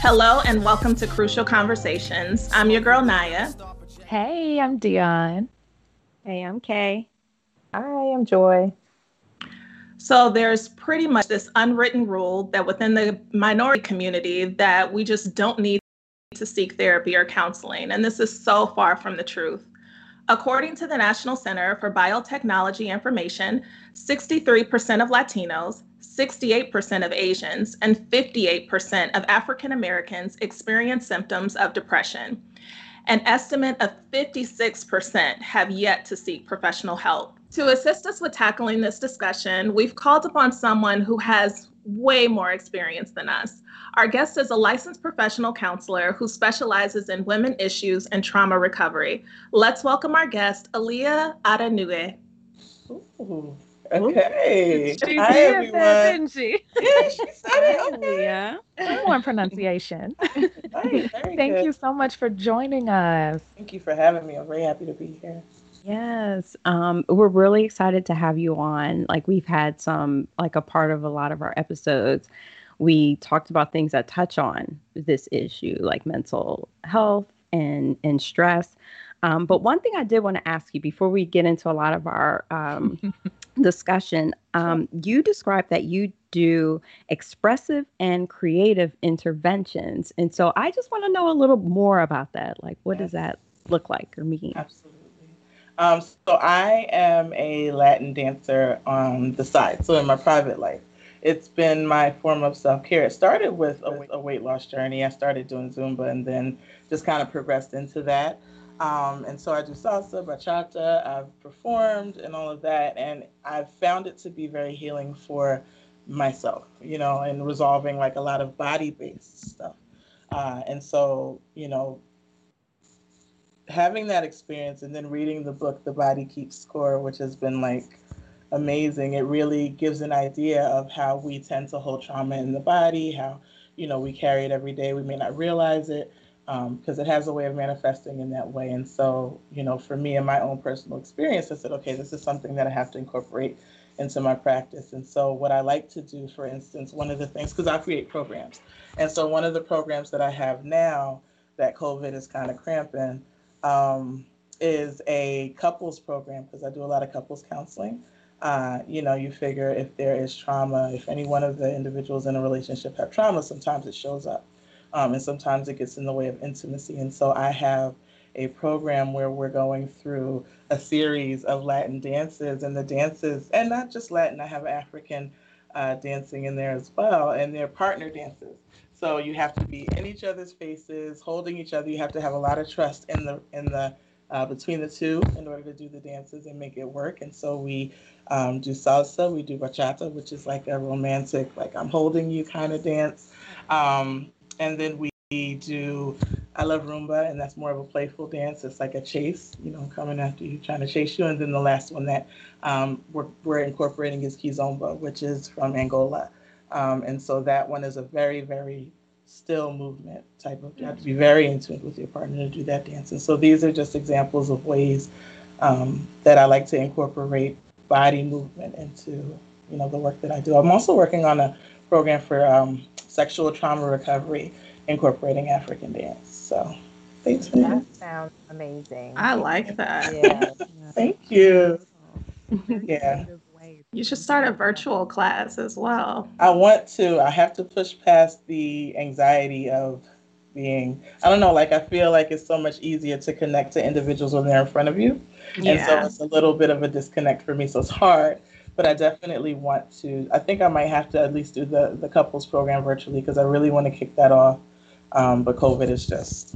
Hello and welcome to Crucial Conversations. I'm your girl Naya. Hey, I'm Dion. Hey, I'm Kay. I'm Joy. So there's pretty much this unwritten rule that within the minority community that we just don't need to seek therapy or counseling, and this is so far from the truth. According to the National Center for Biotechnology Information, 63% of Latinos, 68% of Asians, and 58% of African Americans experience symptoms of depression. An estimate of 56% have yet to seek professional help. To assist us with tackling this discussion, we've called upon someone who has way more experience than us. Our guest is a licensed professional counselor who specializes in women issues and trauma recovery. Let's welcome our guest, Aaliyah Adanue. Ooh, okay. She Hi, did everyone. that, didn't she? Yeah, she said it. Okay. Yeah. One pronunciation. Nice, Thank good. you so much for joining us. Thank you for having me. I'm very happy to be here. Yes. Um, we're really excited to have you on. Like we've had some, like a part of a lot of our episodes, we talked about things that touch on this issue, like mental health and and stress. Um, but one thing I did want to ask you before we get into a lot of our um, discussion, um, you described that you do expressive and creative interventions, and so I just want to know a little more about that. Like, what does that look like or mean? Absolutely. Um, so I am a Latin dancer on the side, so in my private life. It's been my form of self care. It started with a, a weight loss journey. I started doing Zumba and then just kind of progressed into that. Um, and so I do salsa, bachata, I've performed and all of that. And I've found it to be very healing for myself, you know, and resolving like a lot of body based stuff. Uh, and so, you know, having that experience and then reading the book, The Body Keeps Score, which has been like amazing, it really gives an idea of how we tend to hold trauma in the body, how, you know, we carry it every day. We may not realize it um, because it has a way of manifesting in that way. And so, you know, for me in my own personal experience, I said, okay, this is something that I have to incorporate into my practice. And so, what I like to do, for instance, one of the things, because I create programs. And so, one of the programs that I have now that COVID is kind of cramping um, is a couples program, because I do a lot of couples counseling. Uh, you know, you figure if there is trauma, if any one of the individuals in a relationship have trauma, sometimes it shows up. Um, and sometimes it gets in the way of intimacy. And so I have a program where we're going through a series of Latin dances, and the dances, and not just Latin, I have African uh, dancing in there as well, and they're partner dances. So you have to be in each other's faces, holding each other. You have to have a lot of trust in the in the uh, between the two in order to do the dances and make it work. And so we um, do salsa, we do bachata, which is like a romantic, like I'm holding you kind of dance. Um, and then we do I love rumba, and that's more of a playful dance. It's like a chase, you know, coming after you, trying to chase you. And then the last one that um, we're, we're incorporating is kizomba, which is from Angola. Um, and so that one is a very, very still movement type of. You have to be very in tune with your partner to do that dance. And so these are just examples of ways um, that I like to incorporate body movement into, you know, the work that I do. I'm also working on a program for um, sexual trauma recovery incorporating African dance. So stay That tuned. sounds amazing. I like that. Yeah. Thank you. Yeah. You should start a virtual class as well. I want to. I have to push past the anxiety of being, I don't know, like I feel like it's so much easier to connect to individuals when they're in front of you. And so Yeah. it's a little bit of a disconnect for me. So it's hard. But I definitely want to. I think I might have to at least do the, the couples program virtually because I really want to kick that off. Um, but COVID is just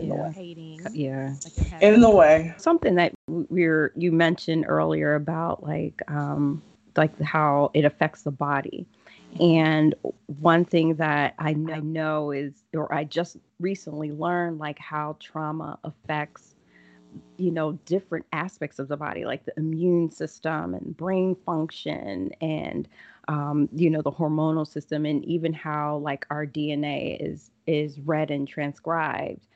Yeah. way. Hating. Yeah. In the way. Something that we're you mentioned earlier about like um like how it affects the body. And one thing that I kn- I know is, or I just recently learned, like how trauma affects you know different aspects of the body like the immune system and brain function and um, you know the hormonal system and even how like our dna is is read and transcribed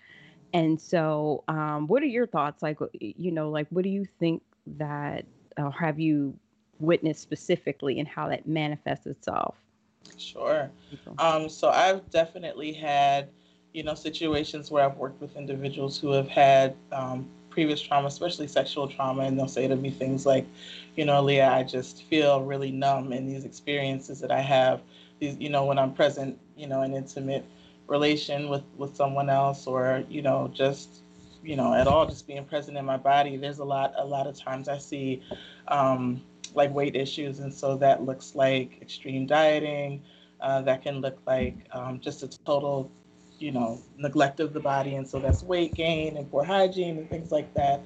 and so um, what are your thoughts like you know like what do you think that uh, have you witnessed specifically and how that manifests itself Sure. Um, so I've definitely had, you know, situations where I've worked with individuals who have had um, previous trauma, especially sexual trauma, and they'll say to me things like, you know, Leah, I just feel really numb in these experiences that I have. These, you know, when I'm present, you know, and intimate relation with with someone else, or you know, just you know, at all, just being present in my body. There's a lot, a lot of times I see. Um, like weight issues, and so that looks like extreme dieting. Uh, that can look like um, just a total, you know, neglect of the body, and so that's weight gain and poor hygiene and things like that.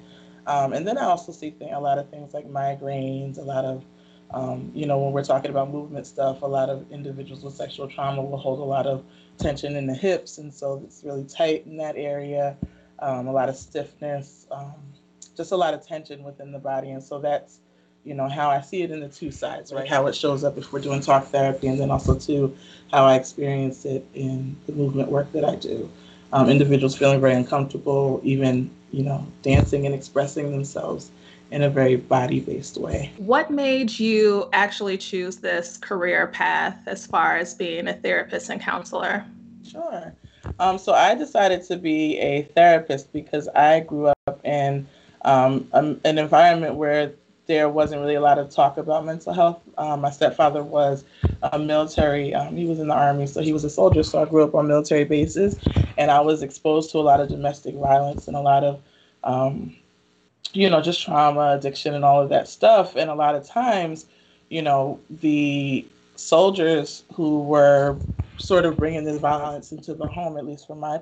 Um, and then I also see th- a lot of things like migraines, a lot of, um, you know, when we're talking about movement stuff, a lot of individuals with sexual trauma will hold a lot of tension in the hips, and so it's really tight in that area. Um, a lot of stiffness, um, just a lot of tension within the body, and so that's you know how I see it in the two sides, right? How it shows up if we're doing talk therapy, and then also too how I experience it in the movement work that I do. Um, individuals feeling very uncomfortable, even you know dancing and expressing themselves in a very body-based way. What made you actually choose this career path as far as being a therapist and counselor? Sure. Um, so I decided to be a therapist because I grew up in um, an environment where there wasn't really a lot of talk about mental health. Um, my stepfather was a military, um, he was in the army, so he was a soldier. So I grew up on military bases and I was exposed to a lot of domestic violence and a lot of, um, you know, just trauma, addiction, and all of that stuff. And a lot of times, you know, the soldiers who were sort of bringing this violence into the home, at least from my,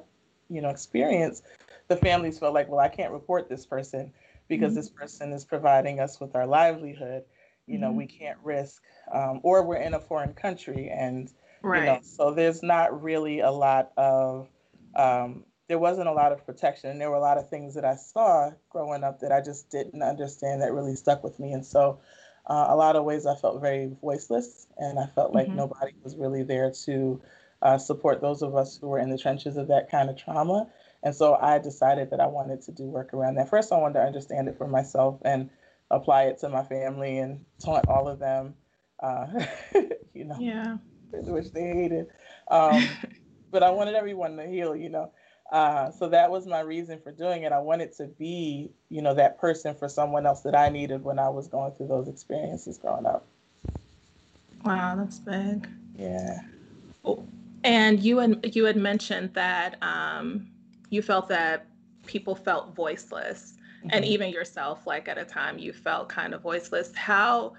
you know, experience, the families felt like, well, I can't report this person because mm-hmm. this person is providing us with our livelihood. You know, mm-hmm. we can't risk, um, or we're in a foreign country, and right. you know, so there's not really a lot of, um, there wasn't a lot of protection, and there were a lot of things that I saw growing up that I just didn't understand that really stuck with me, and so. Uh, a lot of ways I felt very voiceless, and I felt like mm-hmm. nobody was really there to uh, support those of us who were in the trenches of that kind of trauma. And so I decided that I wanted to do work around that. First, I wanted to understand it for myself and apply it to my family and taunt all of them, uh, you know, yeah. which they hated. Um, but I wanted everyone to heal, you know. Uh, so that was my reason for doing it. I wanted to be, you know, that person for someone else that I needed when I was going through those experiences growing up. Wow, that's big. Yeah. Oh, and you and you had mentioned that um, you felt that people felt voiceless mm-hmm. and even yourself like at a time you felt kind of voiceless how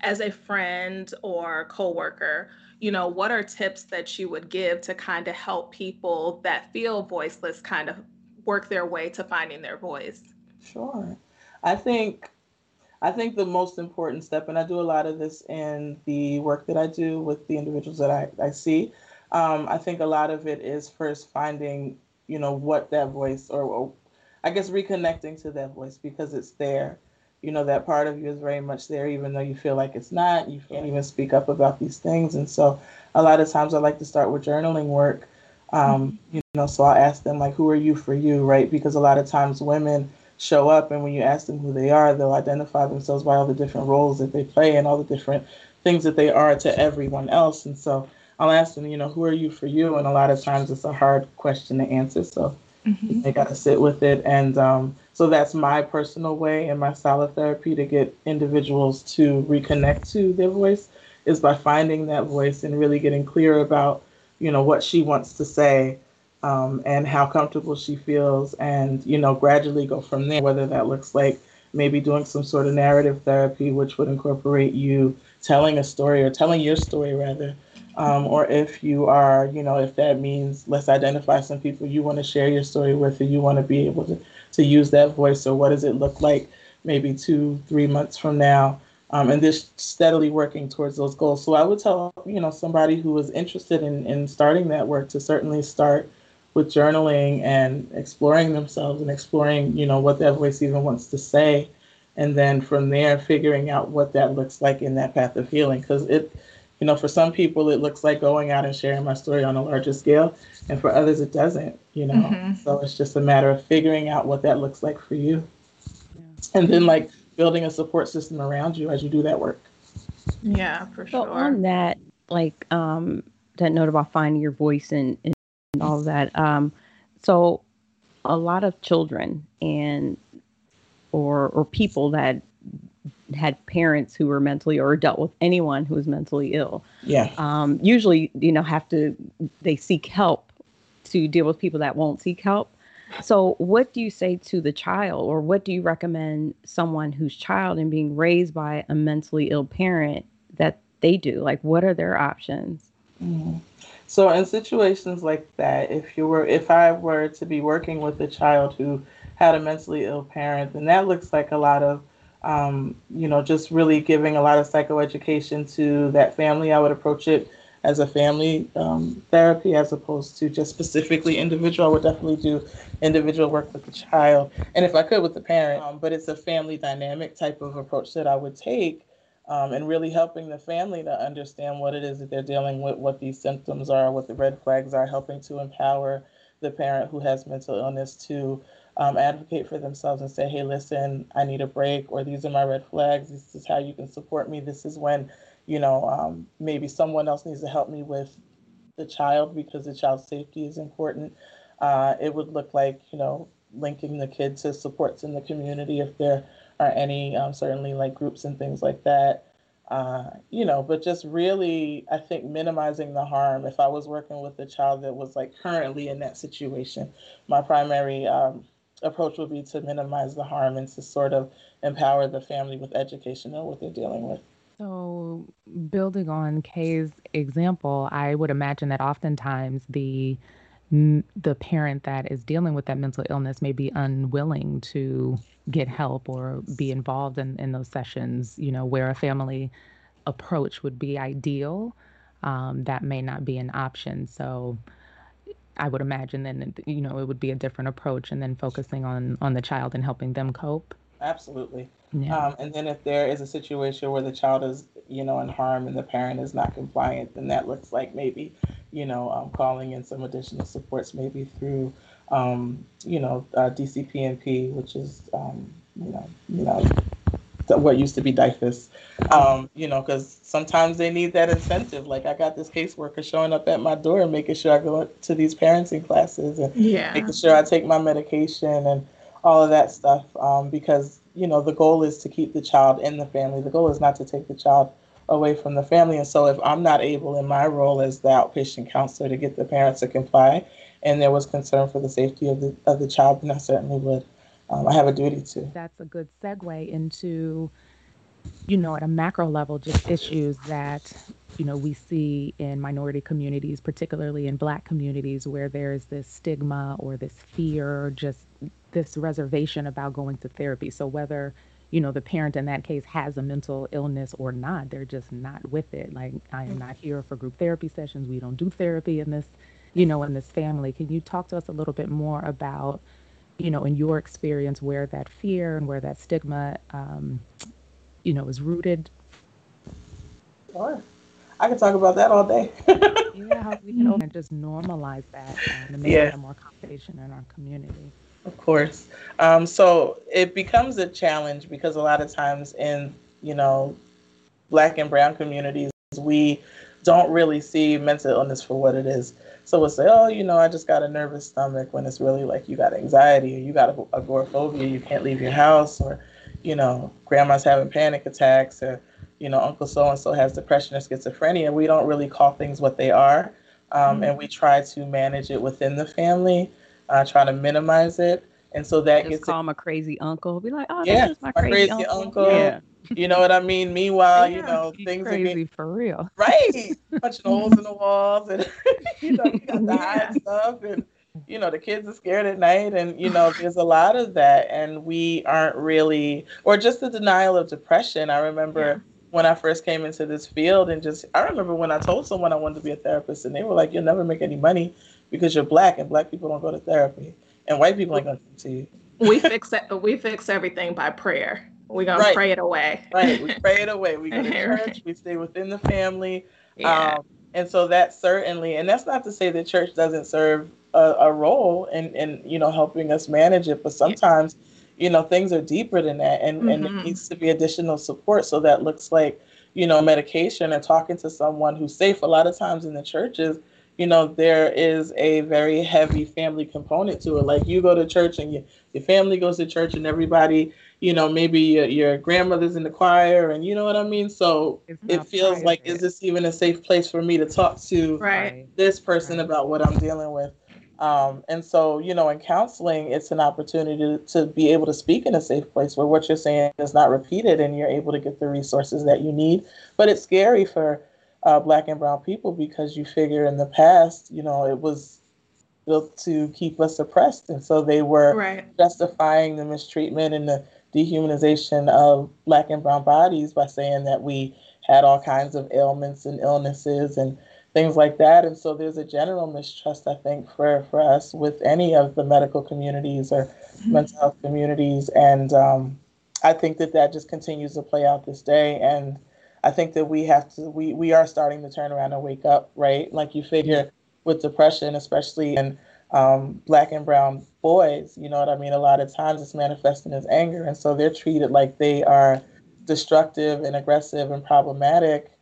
as a friend or coworker you know what are tips that you would give to kind of help people that feel voiceless kind of work their way to finding their voice sure i think i think the most important step and i do a lot of this in the work that i do with the individuals that i, I see um, i think a lot of it is first finding you know what that voice or, or I guess reconnecting to that voice because it's there. You know, that part of you is very much there, even though you feel like it's not. You can't even speak up about these things. And so, a lot of times, I like to start with journaling work. Um, you know, so I'll ask them, like, who are you for you, right? Because a lot of times women show up, and when you ask them who they are, they'll identify themselves by all the different roles that they play and all the different things that they are to everyone else. And so, I'll ask them, you know, who are you for you? And a lot of times it's a hard question to answer. So mm-hmm. they got to sit with it. And um, so that's my personal way and my style of therapy to get individuals to reconnect to their voice is by finding that voice and really getting clear about, you know, what she wants to say um, and how comfortable she feels. And, you know, gradually go from there, whether that looks like maybe doing some sort of narrative therapy, which would incorporate you telling a story or telling your story rather um, or if you are, you know, if that means let's identify some people you want to share your story with, or you want to be able to, to use that voice, or what does it look like maybe two, three months from now, um, and just steadily working towards those goals. So I would tell, you know, somebody who is interested in, in starting that work to certainly start with journaling and exploring themselves and exploring, you know, what that voice even wants to say. And then from there, figuring out what that looks like in that path of healing. Because it, you know, for some people, it looks like going out and sharing my story on a larger scale. And for others, it doesn't, you know. Mm-hmm. So it's just a matter of figuring out what that looks like for you. And then, like, building a support system around you as you do that work. Yeah, for So sure. on that, like um, that note about finding your voice and, and all that. Um, so a lot of children and or or people that had parents who were mentally or dealt with anyone who was mentally ill Yeah. um, usually you know have to they seek help to deal with people that won't seek help so what do you say to the child or what do you recommend someone whose child and being raised by a mentally ill parent that they do like what are their options Mhm. So in situations like that, if you were, if I were to be working with a child who had a mentally ill parent, then that looks like a lot of, um, you know, just really giving a lot of psychoeducation to that family. I would approach it as a family um, therapy as opposed to just specifically individual. I would definitely do individual work with the child, and if I could with the parent. Um, but it's a family dynamic type of approach that I would take um, and really helping the family to understand what it is that they're dealing with, what these symptoms are, what the red flags are, helping to empower the parent who has mental illness to um, advocate for themselves and say, hey, listen, I need a break, or these are my red flags. This is how you can support me. This is when, you know, um, maybe someone else needs to help me with the child because the child's safety is important. Uh, it would look like, you know, linking the kid to supports in the community if there are any, um, certainly like groups and things like that. Uh, you know, but just really, I think minimizing the harm. If I was working with a child that was like currently in that situation, my primary um, approach would be to minimize the harm and to sort of empower the family with education on what they're dealing with. So, building on Kay's example, I would imagine that oftentimes the the parent that is dealing with that mental illness may be unwilling to get help or be involved in, in those sessions, you know, where a family approach would be ideal. Um, that may not be an option. So, I would imagine then, you know, it would be a different approach and then focusing on on the child and helping them cope. Absolutely. Yeah. Um, and then if there is a situation where the child is, you know, in harm and the parent is not compliant, then that looks like maybe, you know, um, calling in some additional supports, maybe through, um, you know, uh, DCP&P, which is, um, you know, you know, what used to be DYFS, um, you know, because sometimes they need that incentive. Like I got this caseworker showing up at my door and making sure I go to these parenting classes and yeah. making sure I take my medication and all of that stuff. Um, because you know the goal is to keep the child in the family. The goal is not to take the child away from the family. And so if I'm not able in my role as the outpatient counselor to get the parents to comply, and there was concern for the safety of the of the child, then I certainly would. Um, I have a duty to. that's a good segue into you know at a macro level just issues that you know we see in minority communities particularly in black communities where there's this stigma or this fear just this reservation about going to therapy. So whether you know the parent in that case has a mental illness or not they're just not with it. Like i am not here for group therapy sessions. We don't do therapy in this you know in this family. Can you talk to us a little bit more about you know, in your experience, where that fear and where that stigma, um, you know, is rooted. Sure. I could talk about that all day. Yeah, how we can open just normalize that um, and make Yeah. that more conversation in our community. Of course. Um, so it becomes a challenge because a lot of times in, you know, black and brown communities, we don't really see mental illness for what it is. So we'll say, oh, you know, I just got a nervous stomach when it's really like you got anxiety or you got agoraphobia, you can't leave your house, or, you know, grandma's having panic attacks, or, you know, Uncle so and so has depression or schizophrenia. We don't really call things what they are. Um, And we try to manage it within the family, uh, try to minimize it. And so that just gets call him a crazy uncle be like oh Yeah, this is my my crazy, crazy uncle, uncle. yeah you know what I mean? Meanwhile, you know, things are crazy getting for real. right, punching holes in the walls, and you know, you got to Yeah. stuff, and you know, the kids are scared at night, and you know, there's a lot of that, and we aren't really, or just the denial of depression. I remember Yeah. when I first came into this field, and just I remember when I told someone I wanted to be a therapist, and they were like, "You'll never make any money because you're black and black people don't go to therapy and white people ain't gonna come to you. We fix it. We fix everything by prayer. We're gonna Right. pray it away. Right. We pray it away. We go to Right. church. We stay within the family. Yeah. Um, and so that certainly, and that's not to say that church doesn't serve a, a role in, in, you know, helping us manage it, but sometimes, you know, things are deeper than that and, and it needs to be additional support. So that looks like, you know, medication or talking to someone who's safe. A lot of times in the churches, you know, there is a very heavy family component to it. Like you go to church and you, your family goes to church and everybody, you know, maybe your, your grandmother's in the choir and you know what I mean? So it not feels like, is this even a safe place for me to talk to right. this person Right. about what I'm dealing with? Um, and so, you know, in counseling, it's an opportunity to, to be able to speak in a safe place where what you're saying is not repeated and you're able to get the resources that you need. But it's scary for uh, Black and Brown people because you figure in the past, you know, it was built to keep us oppressed. And so they were Right. justifying the mistreatment and the dehumanization of black and brown bodies by saying that we had all kinds of ailments and illnesses and things like that and so there's a general mistrust i think for for us with any of the medical communities or mental health communities and um, i think that that just continues to play out this day and i think that we have to we we are starting to turn around and wake up right like you figure with depression especially in um, black and brown boys. You know what I mean? A lot of times it's manifesting as anger, and so they're treated like they are destructive and aggressive and problematic,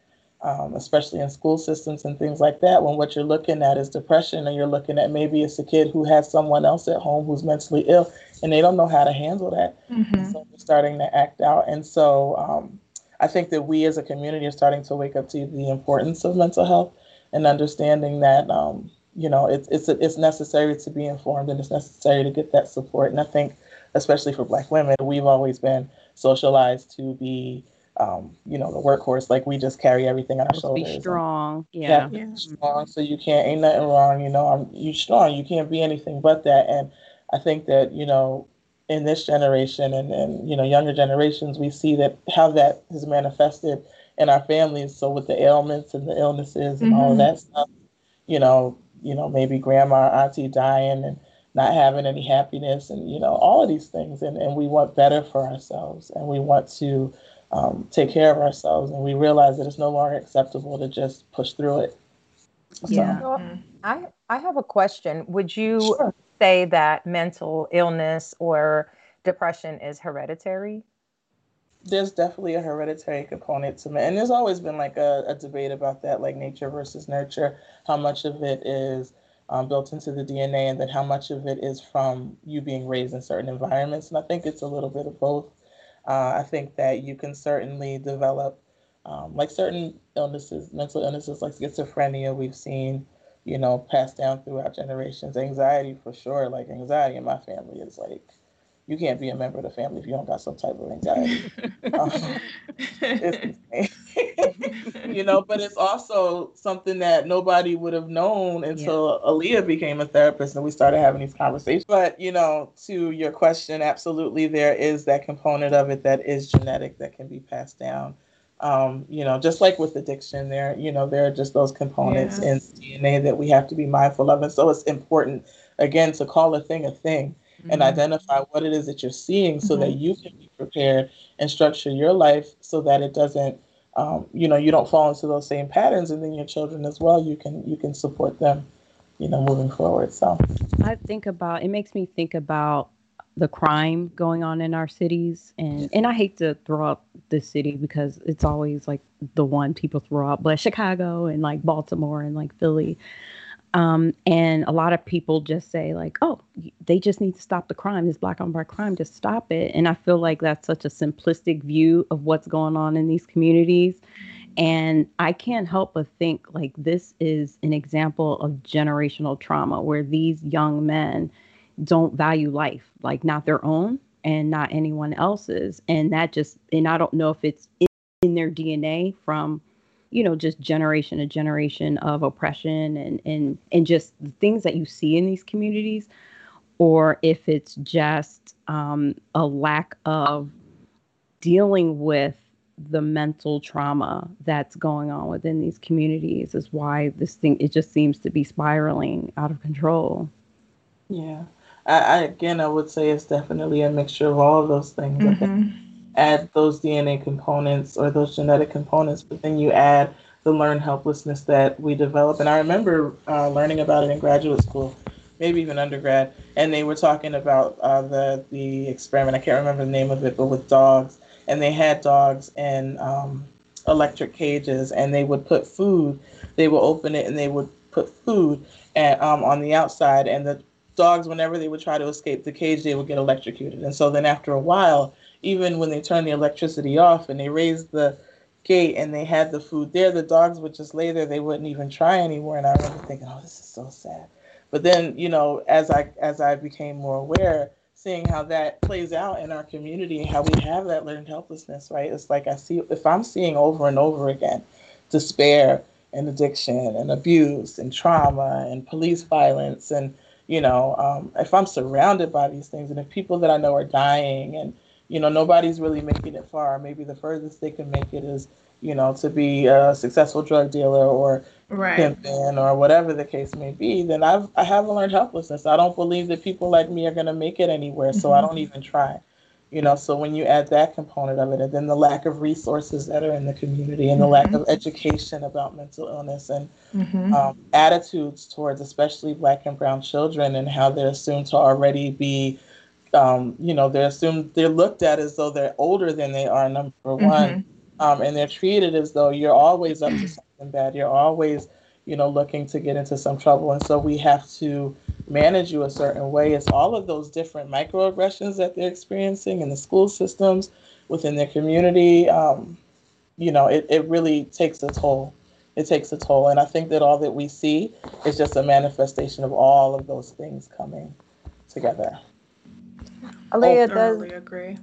um, especially in school systems and things like that. When what you're looking at is depression, and you're looking at maybe it's a kid who has someone else at home who's mentally ill, and they don't know how to handle that. Mhm. So they're starting to act out, and so um, I think that we as a community are starting to wake up to the importance of mental health and understanding that um, you know it's it's it's necessary to be informed and it's necessary to get that support. And I think, especially for Black women, we've always been socialized to be um, you know the workhorse. Like we just carry everything on our shoulders. be strong. yeah, Yeah. Yeah. be strong. So you can't ain't nothing wrong. You know, I'm you strong. You can't be anything but that. And I think that you know, in this generation and and you know younger generations, we see that how that is manifested in our families. So with the ailments and the illnesses and all of Mhm. that stuff, you know, you know maybe grandma, or auntie dying and not having any happiness and you know all of these things and, and we want better for ourselves and we want to um, take care of ourselves and we realize that it's no longer acceptable to just push through it So- Yeah. So Mhm. I I have a question. Would you Sure. Say that mental illness or depression is hereditary? there's definitely a hereditary component to it and there's always been like a, a debate about that like nature versus nurture how much of it is um, built into the dna and then how much of it is from you being raised in certain environments and i think it's a little bit of both uh, i think that you can certainly develop um, like certain illnesses mental illnesses like schizophrenia we've seen you know passed down throughout generations anxiety for sure like anxiety in my family is like you can't be a member of the family if you don't got some type of anxiety Um, you know, but it's also something that nobody would have known until Aaliyah became a therapist and we started having these conversations. But, you know, to your question, absolutely there is that component of it that is genetic that can be passed down. Um, you know, just like with addiction, there, you know, there are just those components Yeah. in DNA that we have to be mindful of. And so it's important, again, to call a thing a thing and Mhm. identify what it is that you're seeing so that Mhm. you can be prepared and structure your life so that it doesn't um, you know you don't fall into those same patterns and then your children as well you can you can support them you know moving forward so I think about it makes me think about the crime going on in our cities. And and I hate to throw up the city because it's always like the one people throw up but Chicago and like Baltimore and like Philly. Um, and a lot of people just say like oh they just need to stop the crime. This black on black crime just stop it. And I feel like that's such a simplistic view of what's going on in these communities. And I can't help but think like this is an example of generational trauma where these young men don't value life, like not their own and not anyone else's. And that just, and I don't know if it's in, in their DNA from, you know, just generation to generation of oppression and, and, and just the things that you see in these communities, or if it's just um, a lack of dealing with the mental trauma that's going on within these communities is why this thing it just seems to be spiraling out of control. Yeah. I, I again I would say it's definitely a mixture of all of those things. Mhm. Add those DNA components or those genetic components, but then you add the learned helplessness that we develop. And I remember uh, learning about it in graduate school, maybe even undergrad, and they were talking about uh, the the experiment. I can't remember the name of it, but with dogs, and they had dogs in um, electric cages, and they would put food. They would open it, and they would put food and, um, on the outside, and the dogs, whenever they would try to escape the cage, they would get electrocuted. And so then after a while, even when they turned the electricity off and they raised the gate and they had the food there, the dogs would just lay there. They wouldn't even try anymore. And I remember thinking, oh, this is so sad. But then, you know, as I as I became more aware, seeing how that plays out in our community, how we have that learned helplessness, right? It's like I see if I'm seeing over and over again despair and addiction and abuse and trauma and police violence and you know um, if i'm surrounded by these things and if people that i know are dying and you know nobody's really making it far maybe the furthest they can make it is you know to be a successful drug dealer or Right. pimping or whatever the case may be then i've i have a learned helplessness. I don't believe that people like me are going to make it anywhere so i don't even try you know so when you add that component of it and then the lack of resources that are in the community and the lack of education about mental illness and Mhm. um, attitudes towards especially black and brown children and how they're assumed to already be um, you know they're assumed they're looked at as though they're older than they are number one. Um, and they're treated as though you're always up to something bad. You're always you know looking to get into some trouble. And so we have to manage you a certain way. It's all of those different microaggressions that they're experiencing in the school systems within their community. Um, you know it, it really takes a toll. It takes a toll. And i think that all that we see is just a manifestation of all of those things coming together. Aaliyah, Totally does agree.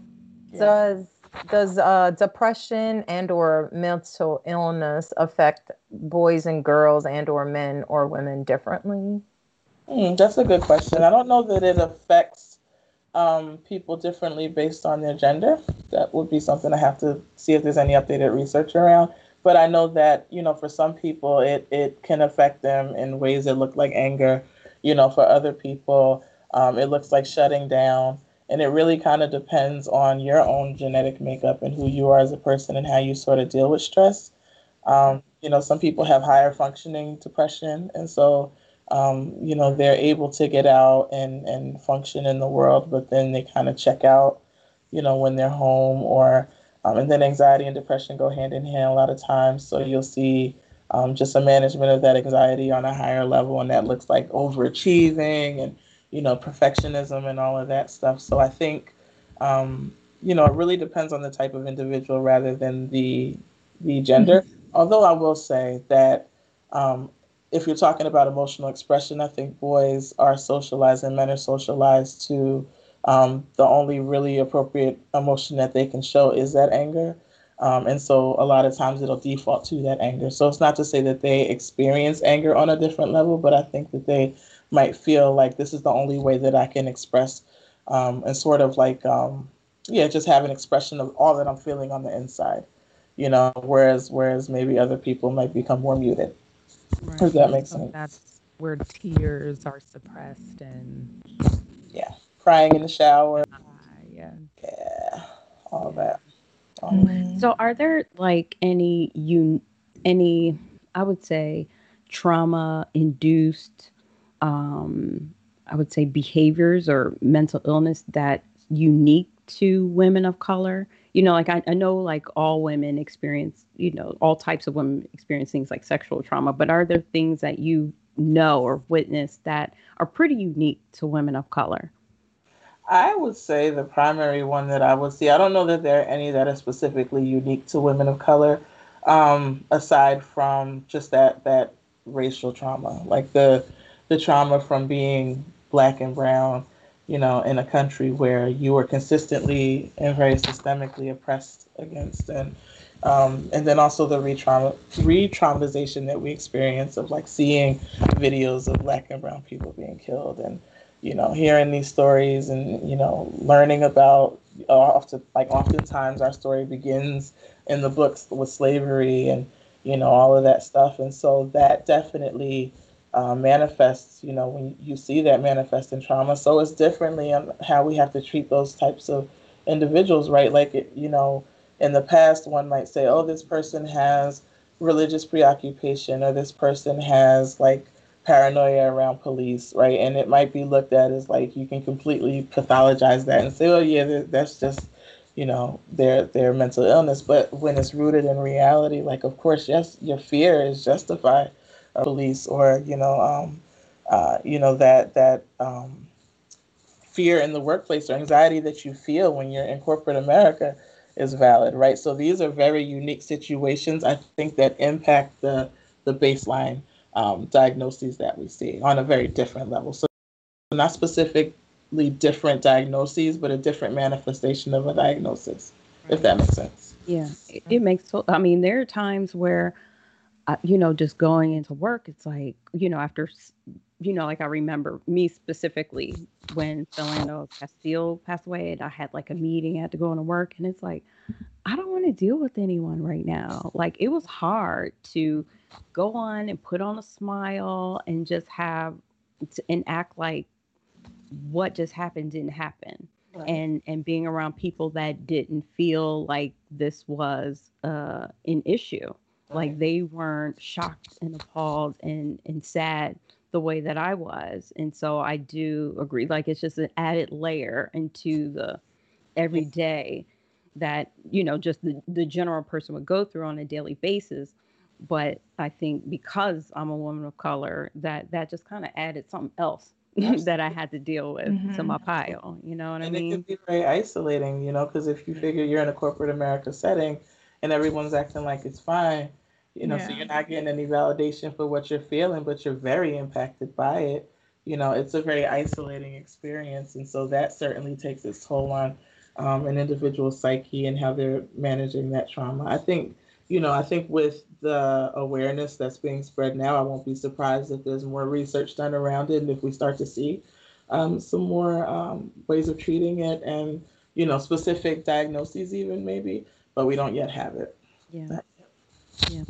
does does uh, depression and or mental illness affect boys and girls and or men or women differently? Hmm, that's a good question. I don't know that it affects um, people differently based on their gender. That would be something I have to see if there's any updated research around. But I know that you know for some people it it can affect them in ways that look like anger. You know, for other people um, it looks like shutting down. And it really kind of depends on your own genetic makeup and who you are as a person and how you sort of deal with stress. Um, you know, some people have higher functioning depression, and so um, you know they're able to get out and and function in the world, but then they kind of check out, you know, when they're home, or um, and then anxiety and depression go hand in hand a lot of times. So you'll see um, just a management of that anxiety on a higher level, and that looks like overachieving and you know perfectionism and all of that stuff. So I think um, you know it really depends on the type of individual rather than the the gender. Although I will say that um, if you're talking about emotional expression, I think boys are socialized and men are socialized to um, the only really appropriate emotion that they can show is that anger. Um, and so a lot of times it'll default to that anger. So it's not to say that they experience anger on a different level, but I think that they might feel like this is the only way that I can express um, and sort of like, um, yeah, just have an expression of all that I'm feeling on the inside, you know, whereas, whereas maybe other people might become more muted. Does that make So sense? That's where tears are suppressed and Yeah. Crying in the shower, uh, yeah. yeah, all that. All that. Mhm. So are there like any you any I would say trauma induced um I would say behaviors or mental illness that unique to women of color? You know, like I, I know like all women experience, you know, all types of women experience things like sexual trauma, but are there things that you know or witness that are pretty unique to women of color? I would say the primary one that I would see, I don't know that there are any that are specifically unique to women of color, um, aside from just that that racial trauma, like the the trauma from being black and brown, you know, in a country where you were consistently and very systemically oppressed against, and um, and then also the re-trauma re-traumatization that we experience of like seeing videos of black and brown people being killed and you know, hearing these stories and, you know, learning about often like oftentimes our story begins in the books with slavery and you know all of that stuff. And so that definitely uh, manifests you know when you see that manifest in trauma so it's differently on how we have to treat those types of individuals right like it, you know in the past one might say oh this person has religious preoccupation or this person has like paranoia around police, right? And it might be looked at as like you can completely pathologize that and say, oh yeah, that's just you know their their mental illness. But when it's rooted in reality, like of course, yes, your fear is justified of police or you know um, uh, you know that that um, fear in the workplace or anxiety that you feel when you're in corporate America is valid, right? So these are very unique situations. I think that impact the the baseline um, diagnoses that we see on a very different level. So, not specifically different diagnoses, but a different manifestation of a diagnosis, right. if that makes sense. Yeah, it, it makes. I mean, there are times where, uh, you know, just going into work, it's like, you know, after, you know, like I remember me specifically when Philando Castile passed away, and I had like a meeting, I had to go into work, and it's like, I don't want to deal with anyone right now. Like, it was hard to go on and put on a smile and just have and act like what just happened didn't happen right. and and being around people that didn't feel like this was uh an issue. Like they weren't shocked and appalled and and sad the way that I was and so I do agree like it's just an added layer into the everyday that you know just the, the general person would go through on a daily basis but I think because I'm a woman of color, that that just kind of added something else that I had to deal with mm-hmm. to my pile. You know what and I mean? And it can be very isolating, you know, because if you figure you're in a corporate America setting and everyone's acting like it's fine, you know, yeah. so you're not getting any validation for what you're feeling, but you're very impacted by it. You know, it's a very isolating experience, and so that certainly takes its toll on um, an individual's psyche and how they're managing that trauma. I think you know, I think with the awareness that's being spread now, I won't be surprised if there's more research done around it, and if we start to see um, some more um, ways of treating it, and you know, specific diagnoses, even maybe, but we don't yet have it. Yeah. yeah.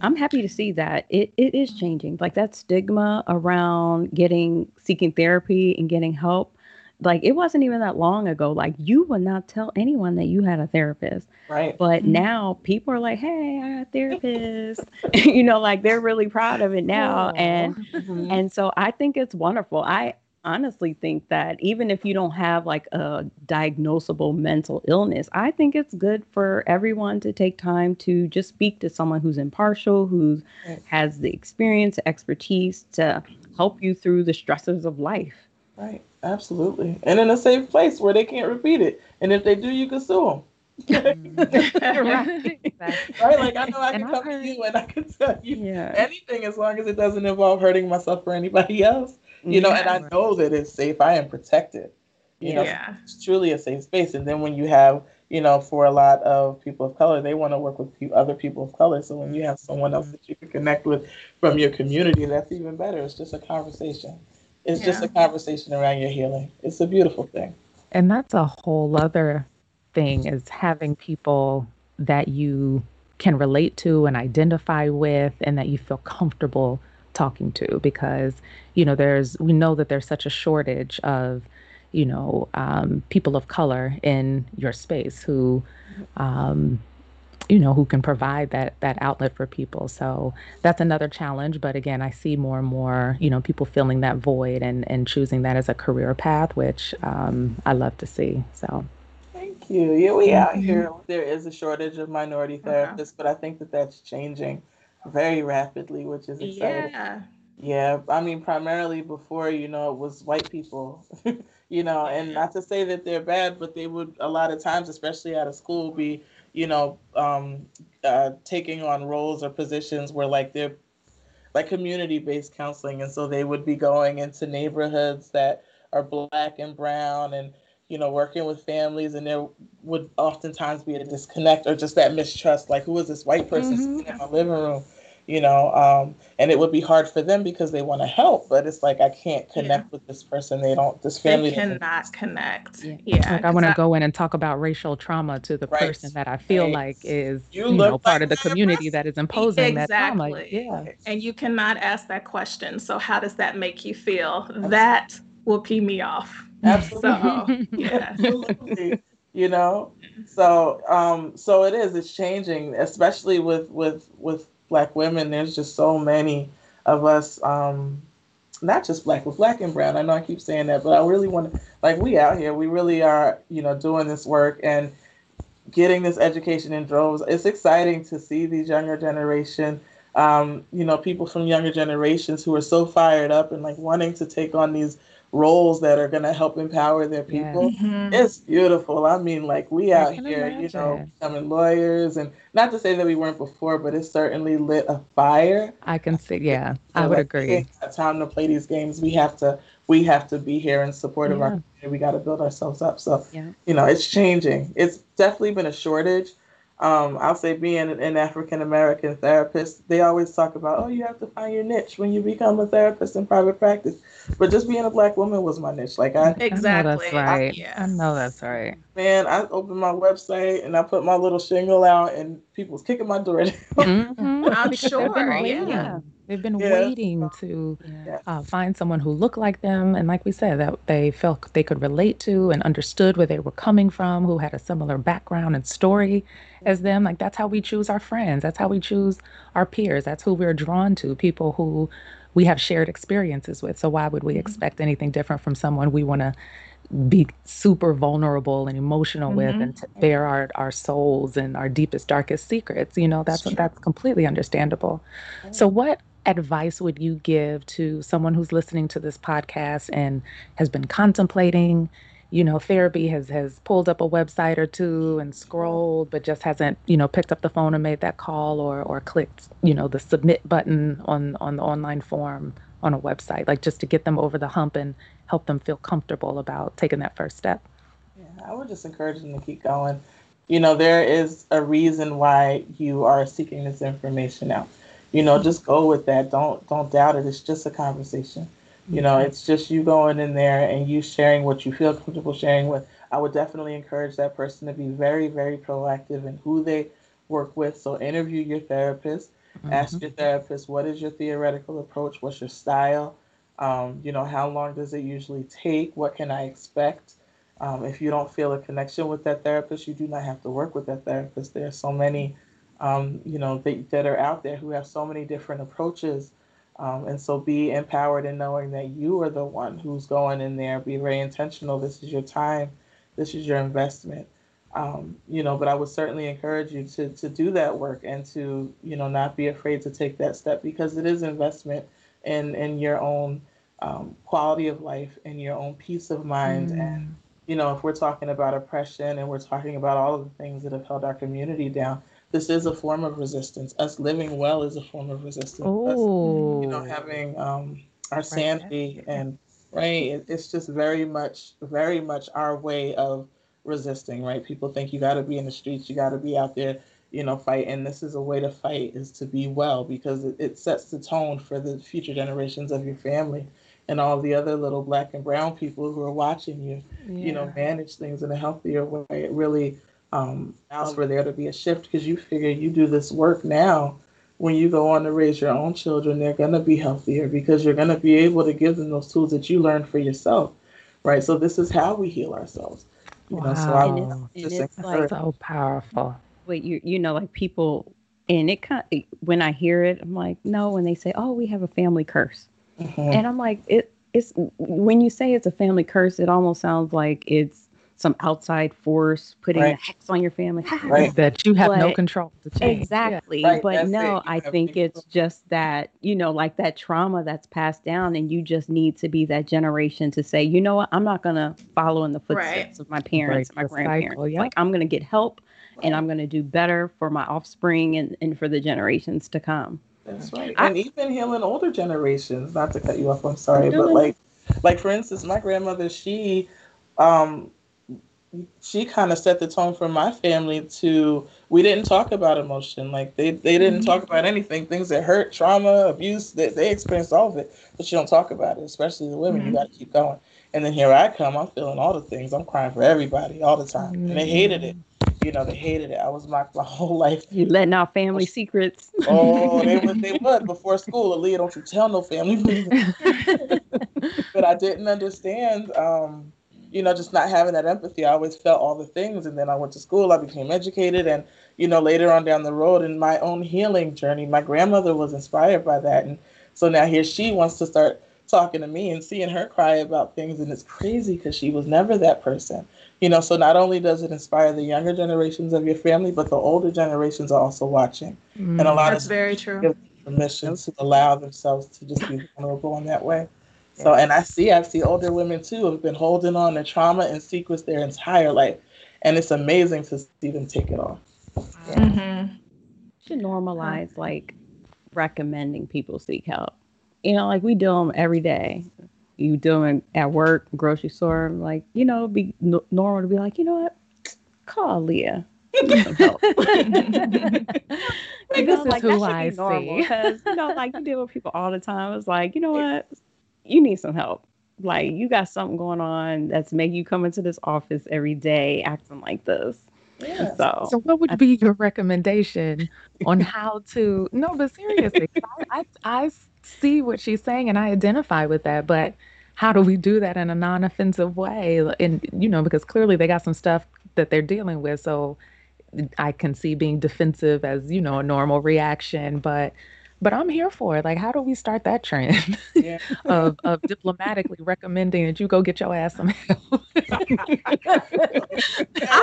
I'm happy to see that. It, it is changing. Like that stigma around getting seeking therapy and getting help like it wasn't even that long ago. Like you would not tell anyone that you had a therapist. Right. But mm-hmm. now people are like hey i got a therapist. You know like they're really proud of it now. And mm-hmm. and so i think it's wonderful. I honestly think that even if you don't have like a diagnosable mental illness i think it's good for everyone to take time to just speak to someone who's impartial who right. has the experience expertise to help you through the stresses of life right Absolutely. And in a safe place where they can't repeat it. And if they do, you can sue them. Mm-hmm. right. right. Like I know I can come heard... to you and I can tell you yeah. anything as long as it doesn't involve hurting myself or anybody else. You know, and I know that it's safe. I am protected. You know, it's truly a safe space. And then when you have, you know, for a lot of people of color, they want to work with other people of color. So when you have someone else that you can connect with from your community, that's even better. It's just a conversation. It's yeah. just a conversation around your healing. It's a beautiful thing. And that's a whole other thing is having people that you can relate to and identify with and that you feel comfortable talking to because you know there's we know that there's such a shortage of you know um, people of color in your space who um, you know who can provide that that outlet for people. So that's another challenge. But again i see more and more you know people filling that void and and choosing that as a career path which um, i love to see. So. Thank you. Yeah we out here. there is a shortage of minority therapists uh-huh. but i think that that's changing very rapidly which is exciting yeah yeah i mean primarily before you know it was white people you know and not to say that they're bad but they would a lot of times especially out of school be you know, um, uh, taking on roles or positions where like they're like community based counseling. And so they would be going into neighborhoods that are black and brown and, you know, working with families. And there would oftentimes be a disconnect or just that mistrust like, who is this white person mm-hmm. in my living room? You know um, and it would be hard for them because they want to help but it's like i can't connect Yeah. with this person they don't this family They cannot connect. Yeah. Yeah. Like I want to go in and talk about racial trauma to the Right. person that I feel Right. like is You you, look know part like of the community person. that is imposing that trauma. Exactly. Yeah. and you cannot ask that question. So how does that make you feel? That will pee me off. absolutely So yeah. absolutely you know so um so it is it's changing especially with with with black women there's just so many of us um not just black but black and brown. I know i keep saying that but i really want to like we out here we really are you know doing this work and getting this education in droves. It's exciting to see these younger generation um, you know people from younger generations who are so fired up and like wanting to take on these roles that are going to help empower their Yeah. people Mhm. it's beautiful. I mean, like we I out can here, you know, imagine. becoming lawyers, and not to say that we weren't before, but it certainly lit a fire. I can see. Yeah, I would like, agree. time to play these games. We have to. We have to be here in support of our community. We got to build ourselves up. So, Yeah. you know, it's changing. It's definitely been a shortage. Um, I'll say being an, an African American therapist, they always talk about, oh, you have to find your niche when you become a therapist in private practice. But just being a black woman was my niche. Like I, Exactly. I know that's right. Yeah. I know that's right. Man, I opened my website and I put my little shingle out, and people was kicking my door down. Mhm. I'm Because been sure, waiting. yeah. They've been Yeah. waiting to Yeah. uh, find someone who looked like them, and like we said, that they felt they could relate to and understood where they were coming from, who had a similar background and story as them. Like that's how we choose our friends. That's how we choose our peers. That's who we're drawn to. People who we have shared experiences with. So why would we expect anything different from someone we want to be super vulnerable and emotional with Mhm. and to bear our, our souls and our deepest darkest secrets you know that's that's completely understandable so what advice would you give to someone who's listening to this podcast and has been contemplating you know therapy has has pulled up a website or two and scrolled but just hasn't you know picked up the phone and made that call or or clicked you know the submit button on on the online form on a website like just to get them over the hump and help them feel comfortable about taking that first step Yeah, I would just encourage them to keep going. You know, there is a reason why you are seeking this information out. You know, just go with that. Don't don't doubt it. It's just a conversation. You know, it's just you going in there and you sharing what you feel comfortable sharing with. I would definitely encourage that person to be very, very proactive in who they work with. So interview your therapist. Ask your therapist what is your theoretical approach, what's your style, um, you know, how long does it usually take, what can I expect. Um, if you don't feel a connection with that therapist, you do not have to work with that therapist. There are so many, um, you know, that, that are out there who have so many different approaches. Um, and so be empowered in knowing that you are the one who's going in there. Be very intentional. This is your time. This is your investment. Um, you know, but I would certainly encourage you to, to do that work and to, you know, not be afraid to take that step because it is investment in, in your own um, quality of life and your own peace of mind. And, you know, if we're talking about oppression and we're talking about all of the things that have held our community down, this is a form of resistance. Us living well is a form of resistance. Us, oh you know, having um, our Right. sanity and right, it, it's just very much, very much our way of resisting. Right, people think you got to be in the streets, you got to be out there, you know, fighting. This is a way to fight is to be well because it, it sets the tone for the future generations of your family and all the other little black and brown people who are watching you you know manage things in a healthier way it really um allows for there to be a shift because you figure you do this work now when you go on to raise your own children they're going to be healthier because you're going to be able to give them those tools that you learned for yourself right so this is how we heal ourselves you know so i Wow. would And it's like- so powerful Wait, you you know like people and it kind when I hear it, I'm like, no. When they say, "Oh, we have a family curse," Mhm. and I'm like, it it's when you say it's a family curse, it almost sounds like it's some outside force putting a hex on your family. Right. that you have no control to change. Exactly. Right, But that's no, it. I think people- it's just that, you know, like that trauma that's passed down, and you just need to be that generation to say, you know what, I'm not going to follow in the Right. footsteps of my parents, Break my the grandparents. cycle, yep. Like, I'm going to get help and I'm going to do better for my offspring and, and for the generations to come. That's right. I- and even healing older generations, not to cut you off, I'm sorry, No, but no, no. like like for instance, my grandmother, she um she kind of set the tone for my family to we didn't talk about emotion. Like they, they didn't mm-hmm. talk about anything. Things that hurt trauma abuse they, they experienced all of it but you don't talk about it especially the women. Mm-hmm. you got to keep going. And then here i come i'm feeling all the things. I'm crying for everybody all the time. Mm-hmm. and they hated it. You know they hated it. I was my, my whole life. You letting out family secrets. oh they would they would before school. Aaliyah, don't you tell no family. But i didn't understand um you know, just not having that empathy. I always felt all the things. And then I went to school, I became educated. And, you know, later on down the road in my own healing journey, my grandmother was inspired by that. And so now here she wants to start talking to me and seeing her cry about things. And it's crazy because she was never that person. You know, so not only does it inspire the younger generations of your family, but the older generations are also watching. Mm, and a lot that's of very true. Permission to allow themselves to just be vulnerable in that way. So, and I see, I see older women too have been holding on to trauma and secrets their entire life, and it's amazing to see them take it off. Yeah. Mm-hmm. Should normalize like recommending people seek help. You know, like we do them every day. You do them at work, grocery store. Like, you know, be n- normal to be like, you know what, call Leah. help. like, this is like, who I see. Because you know, like you deal with people all the time. It's like, you know what, you need some help. Like you got something going on that's making you come into this office every day acting like this. Yeah. So, so what would be your recommendation on how to? No, but seriously, I, I, I see what she's saying and I identify with that. But how do we do that in a non-offensive way? And you know, because clearly they got some stuff that they're dealing with. So I can see being defensive as you know a normal reaction, but but I'm here for it. Like, how do we start that trend yeah. of, of diplomatically recommending that you go get your ass some help? I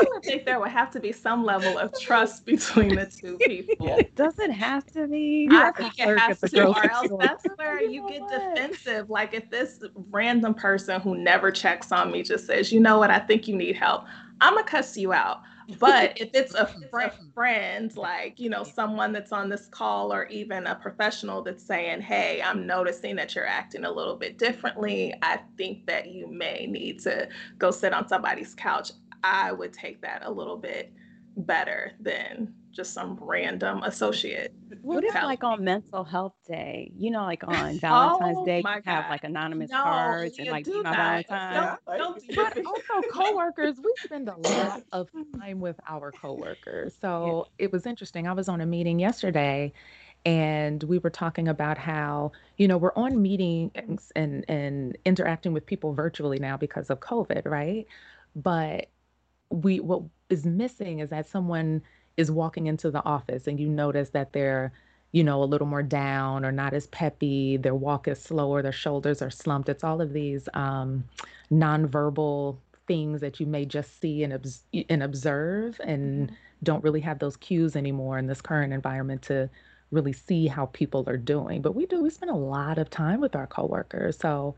would think there would have to be some level of trust between the two people. Yeah. Does it have to be? I think it has to, or else that's where you get defensive. Like if this random person who never checks on me just says, you know what, I think you need help. I'm gonna cuss you out. But if it's a fr- friend, like, you know, someone that's on this call or even a professional that's saying, hey, I'm noticing that you're acting a little bit differently. I think that you may need to go sit on somebody's couch. I would take that a little bit better than just some random associate. What if like on mental health day, you know, like on Valentine's oh, Day, you God. have like anonymous no, cards and like do my Valentine. Don't, don't do but also coworkers, we spend a lot of time with our coworkers. So yeah. it was interesting. I was on a meeting yesterday and we were talking about how you know we're on meetings and and interacting with people virtually now because of covid right but we what is missing is that someone is walking into the office and you notice that they're you know a little more down or not as peppy their walk is slower their shoulders are slumped. It's all of these um, nonverbal things that you may just see and, obs- and observe and mm-hmm. don't really have those cues anymore in this current environment to really see how people are doing. But we do we spend a lot of time with our coworkers. So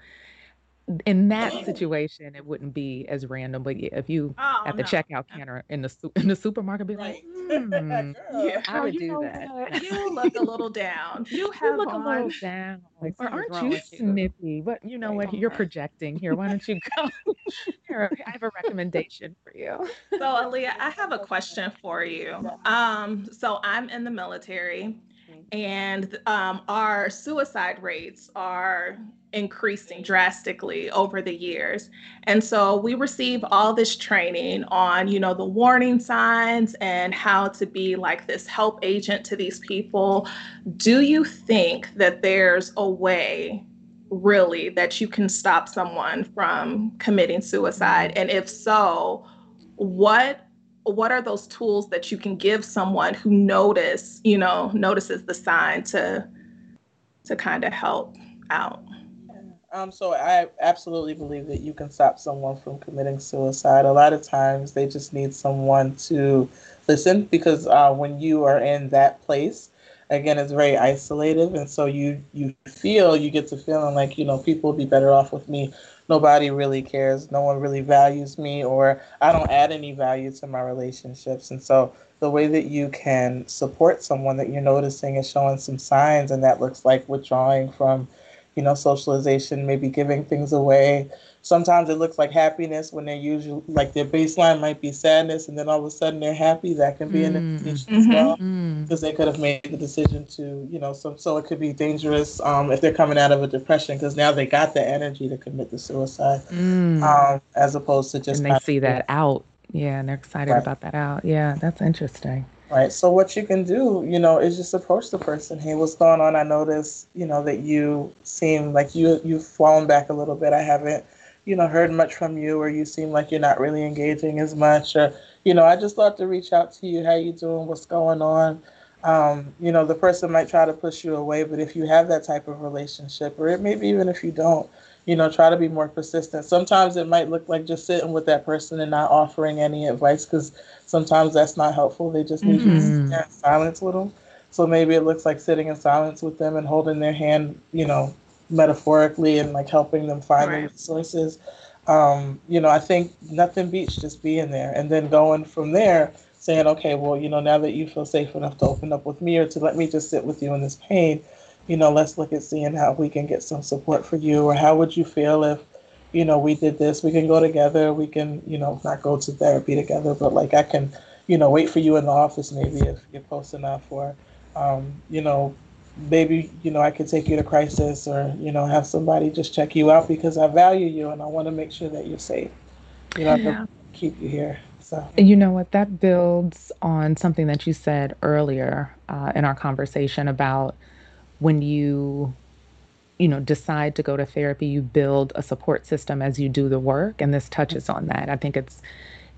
in that situation, it wouldn't be as random. But yeah, if you oh, at the no. checkout counter in the in the supermarket, be right. like, mm, yeah, I would do that. You look a little down. You have you look on. a little down. Like, or aren't you snippy? But you know right. what? You're projecting here. Why don't you go? here, I have a recommendation for you. So, Aaliyah, I have a question for you. Um, so I'm in the military and um, our suicide rates are increasing drastically over the years. And so we receive all this training on you know the warning signs and how to be like this help agent to these people. Do you think that there's a way really that you can stop someone from committing suicide? And if so what what are those tools that you can give someone who notice you know notices the sign to to kind of help out um, so I absolutely believe that you can stop someone from committing suicide. A lot of times they just need someone to listen because uh, when you are in that place, again, it's very isolative and so you you feel you get to feeling like you know people will be better off with me nobody really cares, no one really values me, or I don't add any value to my relationships. And so the way that you can support someone that you're noticing is showing some signs, and that looks like withdrawing from you know, socialization, maybe giving things away. Sometimes it looks like happiness when they're usually like their baseline might be sadness, and then all of a sudden they're happy. That can be an Mm. indication as Mhm. well Mm. because they could have made the decision to, you know, so so it could be dangerous um, if they're coming out of a depression because now they got the energy to commit the suicide, Mm. um, as opposed to just and they see that out. Yeah, and they're excited Right. about that out. Yeah, that's interesting. Right. So what you can do, you know, is just approach the person. Hey, what's going on? I notice, you know, that you seem like you you've fallen back a little bit. I haven't, you know, heard much from you, or you seem like you're not really engaging as much, or you know, I just thought to reach out to you. How you doing? What's going on? Um, you know, the person might try to push you away, but if you have that type of relationship, or it maybe even if you don't, you know, try to be more persistent. Sometimes it might look like just sitting with that person and not offering any advice because sometimes that's not helpful. They just need you to sit there in silence with them. So maybe it looks like sitting in silence with them and holding their hand, you know, metaphorically and like helping them find the Right. resources. Um, you know, I think nothing beats just being there and then going from there saying, okay, well, you know, now that you feel safe enough to open up with me or to let me just sit with you in this pain, you know, let's look at seeing how we can get some support for you or how would you feel if, you know, we did this, we can go together, we can, you know, not go to therapy together, but like I can, you know, wait for you in the office maybe if you're close enough or, um, you know, maybe, you know, I could take you to crisis or, you know, have somebody just check you out because I value you and I want to make sure that you're safe. You know, Yeah. keep you here. So, You know what? That builds on something that you said earlier uh, in our conversation about when you, you know, decide to go to therapy, you build a support system as you do the work, and this touches on that. I think it's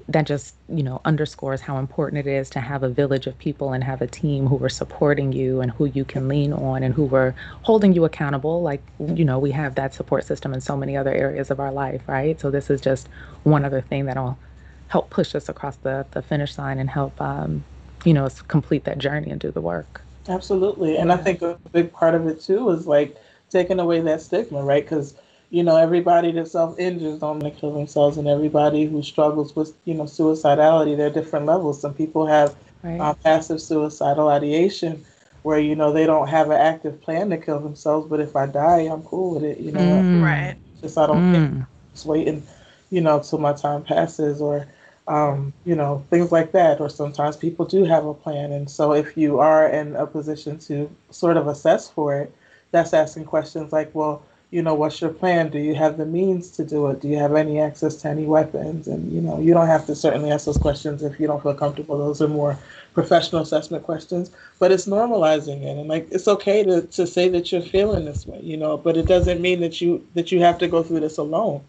that just you know underscores how important it is to have a village of people and have a team who are supporting you and who you can lean on and who are holding you accountable like you know we have that support system in so many other areas of our life right so this is just one other thing that'll help push us across the, the finish line and help um, you know complete that journey and do the work Absolutely. And I think a big part of it too is like taking away that stigma, right? Because, you know, everybody that self injures don't want to kill themselves, and everybody who struggles with, you know, suicidality, there are different levels. Some people have right uh, passive suicidal ideation where, you know, they don't have an active plan to kill themselves, but if I die, I'm cool with it, you know, Mm, Right. just I don't mm, just waiting, you know, till my time passes or, um, you know, things like that. Or sometimes people do have a plan. And so if you are in a position to sort of assess for it, that's asking questions like, well, you know, what's your plan? Do you have the means to do it? Do you have any access to any weapons? And, you know, you don't have to certainly ask those questions if you don't feel comfortable. Those are more professional assessment questions, but it's normalizing it. And like, it's okay to, to say that you're feeling this way, you know, but it doesn't mean that you, that you have to go through this alone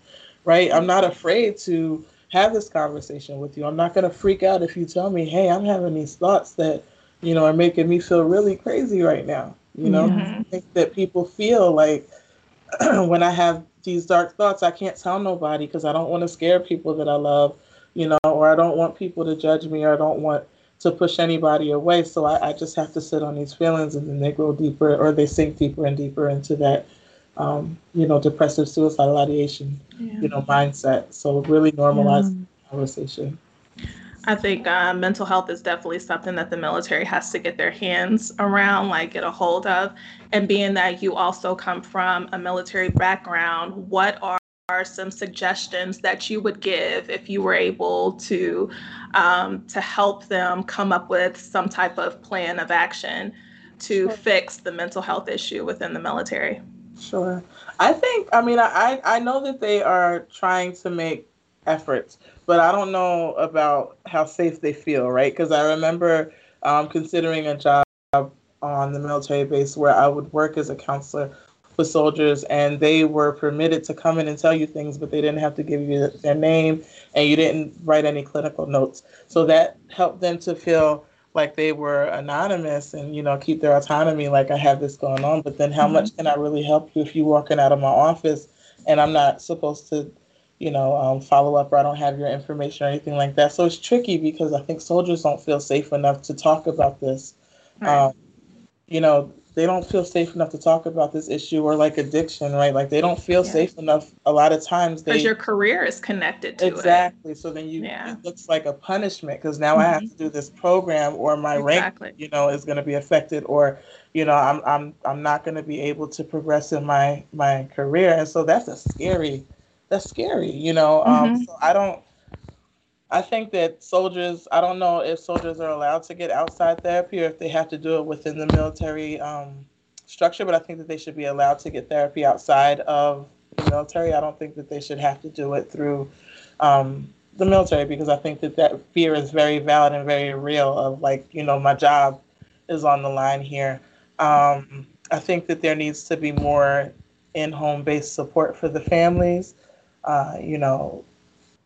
right? I'm not afraid to have this conversation with you. I'm not going to freak out if you tell me, hey, I'm having these thoughts that, you know, are making me feel really crazy right now. You know, Mhm. I think that people feel like when I have these dark thoughts, I can't tell nobody because I don't want to scare people that I love, you know, or I don't want people to judge me or I don't want to push anybody away. So I, I just have to sit on these feelings and then they grow deeper or they sink deeper and deeper into that, um, you know, depressive suicidal ideation Yeah. you know, mindset. So really normalize Yeah. the conversation. I think uh, mental health is definitely something that the military has to get their hands around, like get a hold of. And being that you also come from a military background, what are, are some suggestions that you would give if you were able to um, to help them come up with some type of plan of action to Sure. fix the mental health issue within the military? Sure. I think, I mean, I, I know that they are trying to make efforts, but I don't know about how safe they feel, right? Because I remember um, considering a job on the military base where I would work as a counselor with soldiers, and they were permitted to come in and tell you things, but they didn't have to give you their name, and you didn't write any clinical notes. So that helped them to feel like they were anonymous and you know keep their autonomy like i have this going on but then how Mhm. much can i really help you if you're walking out of my office and i'm not supposed to you know um, follow up or i don't have your information or anything like that so it's tricky because i think soldiers don't feel safe enough to talk about this Right. um, you know they don't feel safe enough to talk about this issue or like addiction, right? Like they don't feel Yeah. safe enough. A lot of times they Because your career is connected to exactly. So then you Yeah. it looks like a punishment because now I have to do this program or my it. rank, you know, is going to be affected or you know I'm I'm I'm not going to be able to progress in my my career, and so that's a scary. That's scary, you know. Um, Mhm. so I don't. I think that soldiers. I don't know if soldiers are allowed to get outside therapy or if they have to do it within the military um, structure. But I think that they should be allowed to get therapy outside of the military. I don't think that they should have to do it through um, the military because I think that that fear is very valid and very real. Of like, you know, my job is on the line here. Um, I think that there needs to be more in-home based support for the families. Uh, you know,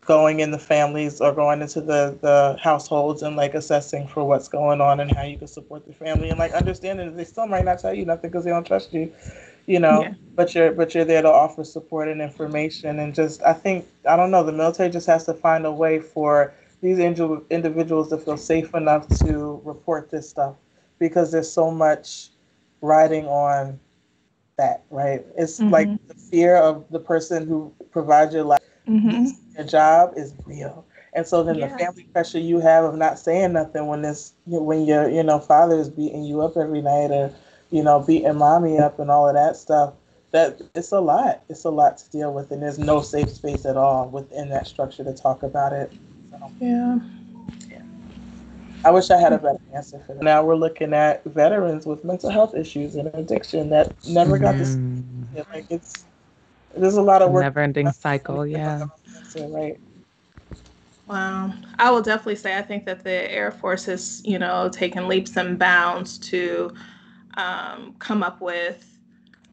going in the families or going into the the households and like assessing for what's going on and how you can support the family and like understanding that they still might not tell you nothing because they don't trust you you know Yeah. but you're but you're there to offer support and information and just i think i don't know the military just has to find a way for these indi- individuals to feel safe enough to report this stuff because there's so much riding on that right it's like Mhm. the fear of the person who provides your life hmm your job is real. And so then Yeah. the family pressure you have of not saying nothing when this when your you know father is beating you up every night or you know beating mommy up and all of that stuff that it's a lot. It's a lot to deal with and there's no safe space at all within that structure to talk about it. So Yeah. I wish I had a better answer for that. Now we're looking at veterans with mental health issues and addiction that never got this Mm. like it's there's a lot of work Never ending cycle, yeah. right. Wow. I will definitely say I think that the Air Force has, you know, taken leaps and bounds to um, come up with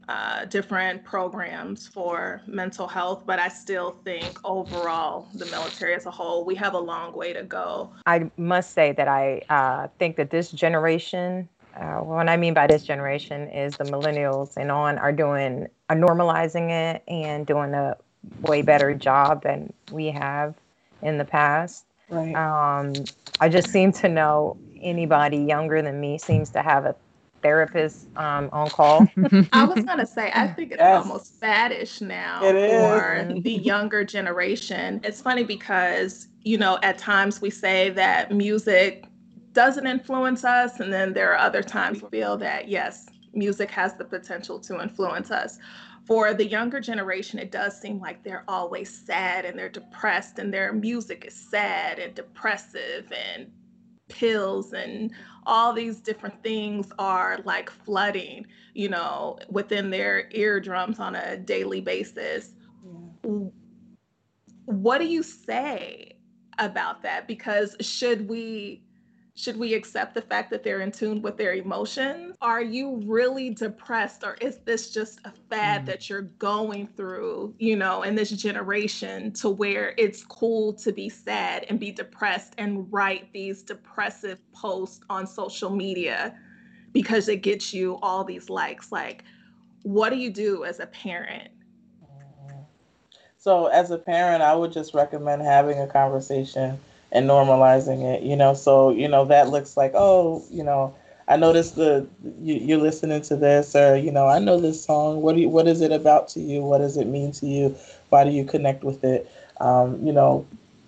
uh, different programs for mental health, but I still think overall, the military as a whole, we have a long way to go. I must say that I uh, think that this generation, uh, what I mean by this generation is the millennials and on are doing, are normalizing it and doing a way better job than we have in the past. Right. Um, I just seem to know anybody younger than me seems to have a therapist um, on call. I was gonna say, I think it's Yes. almost faddish now for the younger generation. It's funny because, you know, at times we say that music doesn't influence us, and then there are other times we feel that, yes, music has the potential to influence us. For the younger generation, it does seem like they're always sad and they're depressed, and their music is sad and depressive and pills and all these different things are like flooding, you know, within their eardrums on a daily basis. W- What do you say about that? Because should we should we accept the fact that they're in tune with their emotions? Are you really depressed or is this just a fad Mm. that you're going through, you know, in this generation to where it's cool to be sad and be depressed and write these depressive posts on social media because it gets you all these likes? Like, what do you do as a parent? So as a parent, I would just recommend having a conversation and normalizing it. You know, so you know that looks like, oh, you know, I noticed the you, you're listening to this, or you know, I know this song. What do you, what is it about to you? What does it mean to you? Why do you connect with it? Um, you know,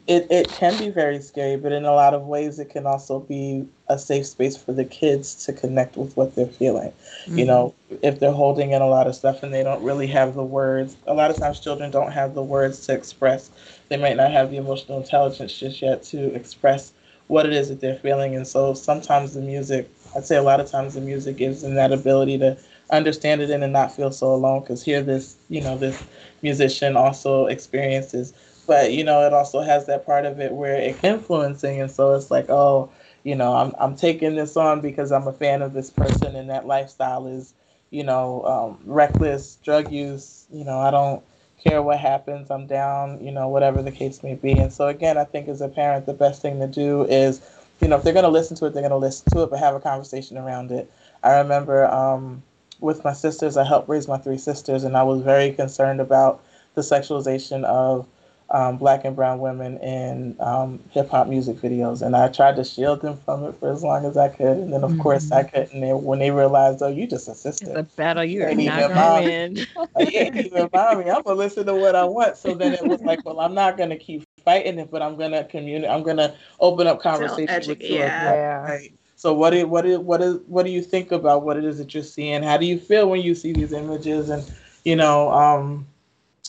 it, it can be very scary, but in a lot of ways, it can also be a safe space for the kids to connect with what they're feeling. You know, mm-hmm. if they're holding in a lot of stuff and they don't really have the words, a lot of times children don't have the words to express. They might not have the emotional intelligence just yet to express what it is that they're feeling. And so sometimes the music, I'd say a lot of times the music gives them that ability to understand it and not feel so alone because here this, you know, this musician also experiences but you know it also has that part of it where it's influencing and so it's like oh you know i'm, I'm taking this on because i'm a fan of this person and that lifestyle is you know um, reckless drug use you know i don't care what happens i'm down you know whatever the case may be. And so again i think as a parent the best thing to do is you know if they're going to listen to it they're going to listen to it but have a conversation around it. I remember um, with my sisters i helped raise my three sisters and i was very concerned about the sexualization of um, black and brown women in um, hip hop music videos, and I tried to shield them from it for as long as I could. And then, of mm-hmm. course, I couldn't. And when they realized, oh, you just assisted. It's a battle you are not going to win. you ain't even mind me. I'm gonna listen to what I want. So then it was like, well, I'm not gonna keep fighting it, but I'm gonna communicate. I'm gonna open up conversation with you. Yeah. Right? So what do what is what is what do you think about what it is that you're seeing? How do you feel when you see these images? And you know, um,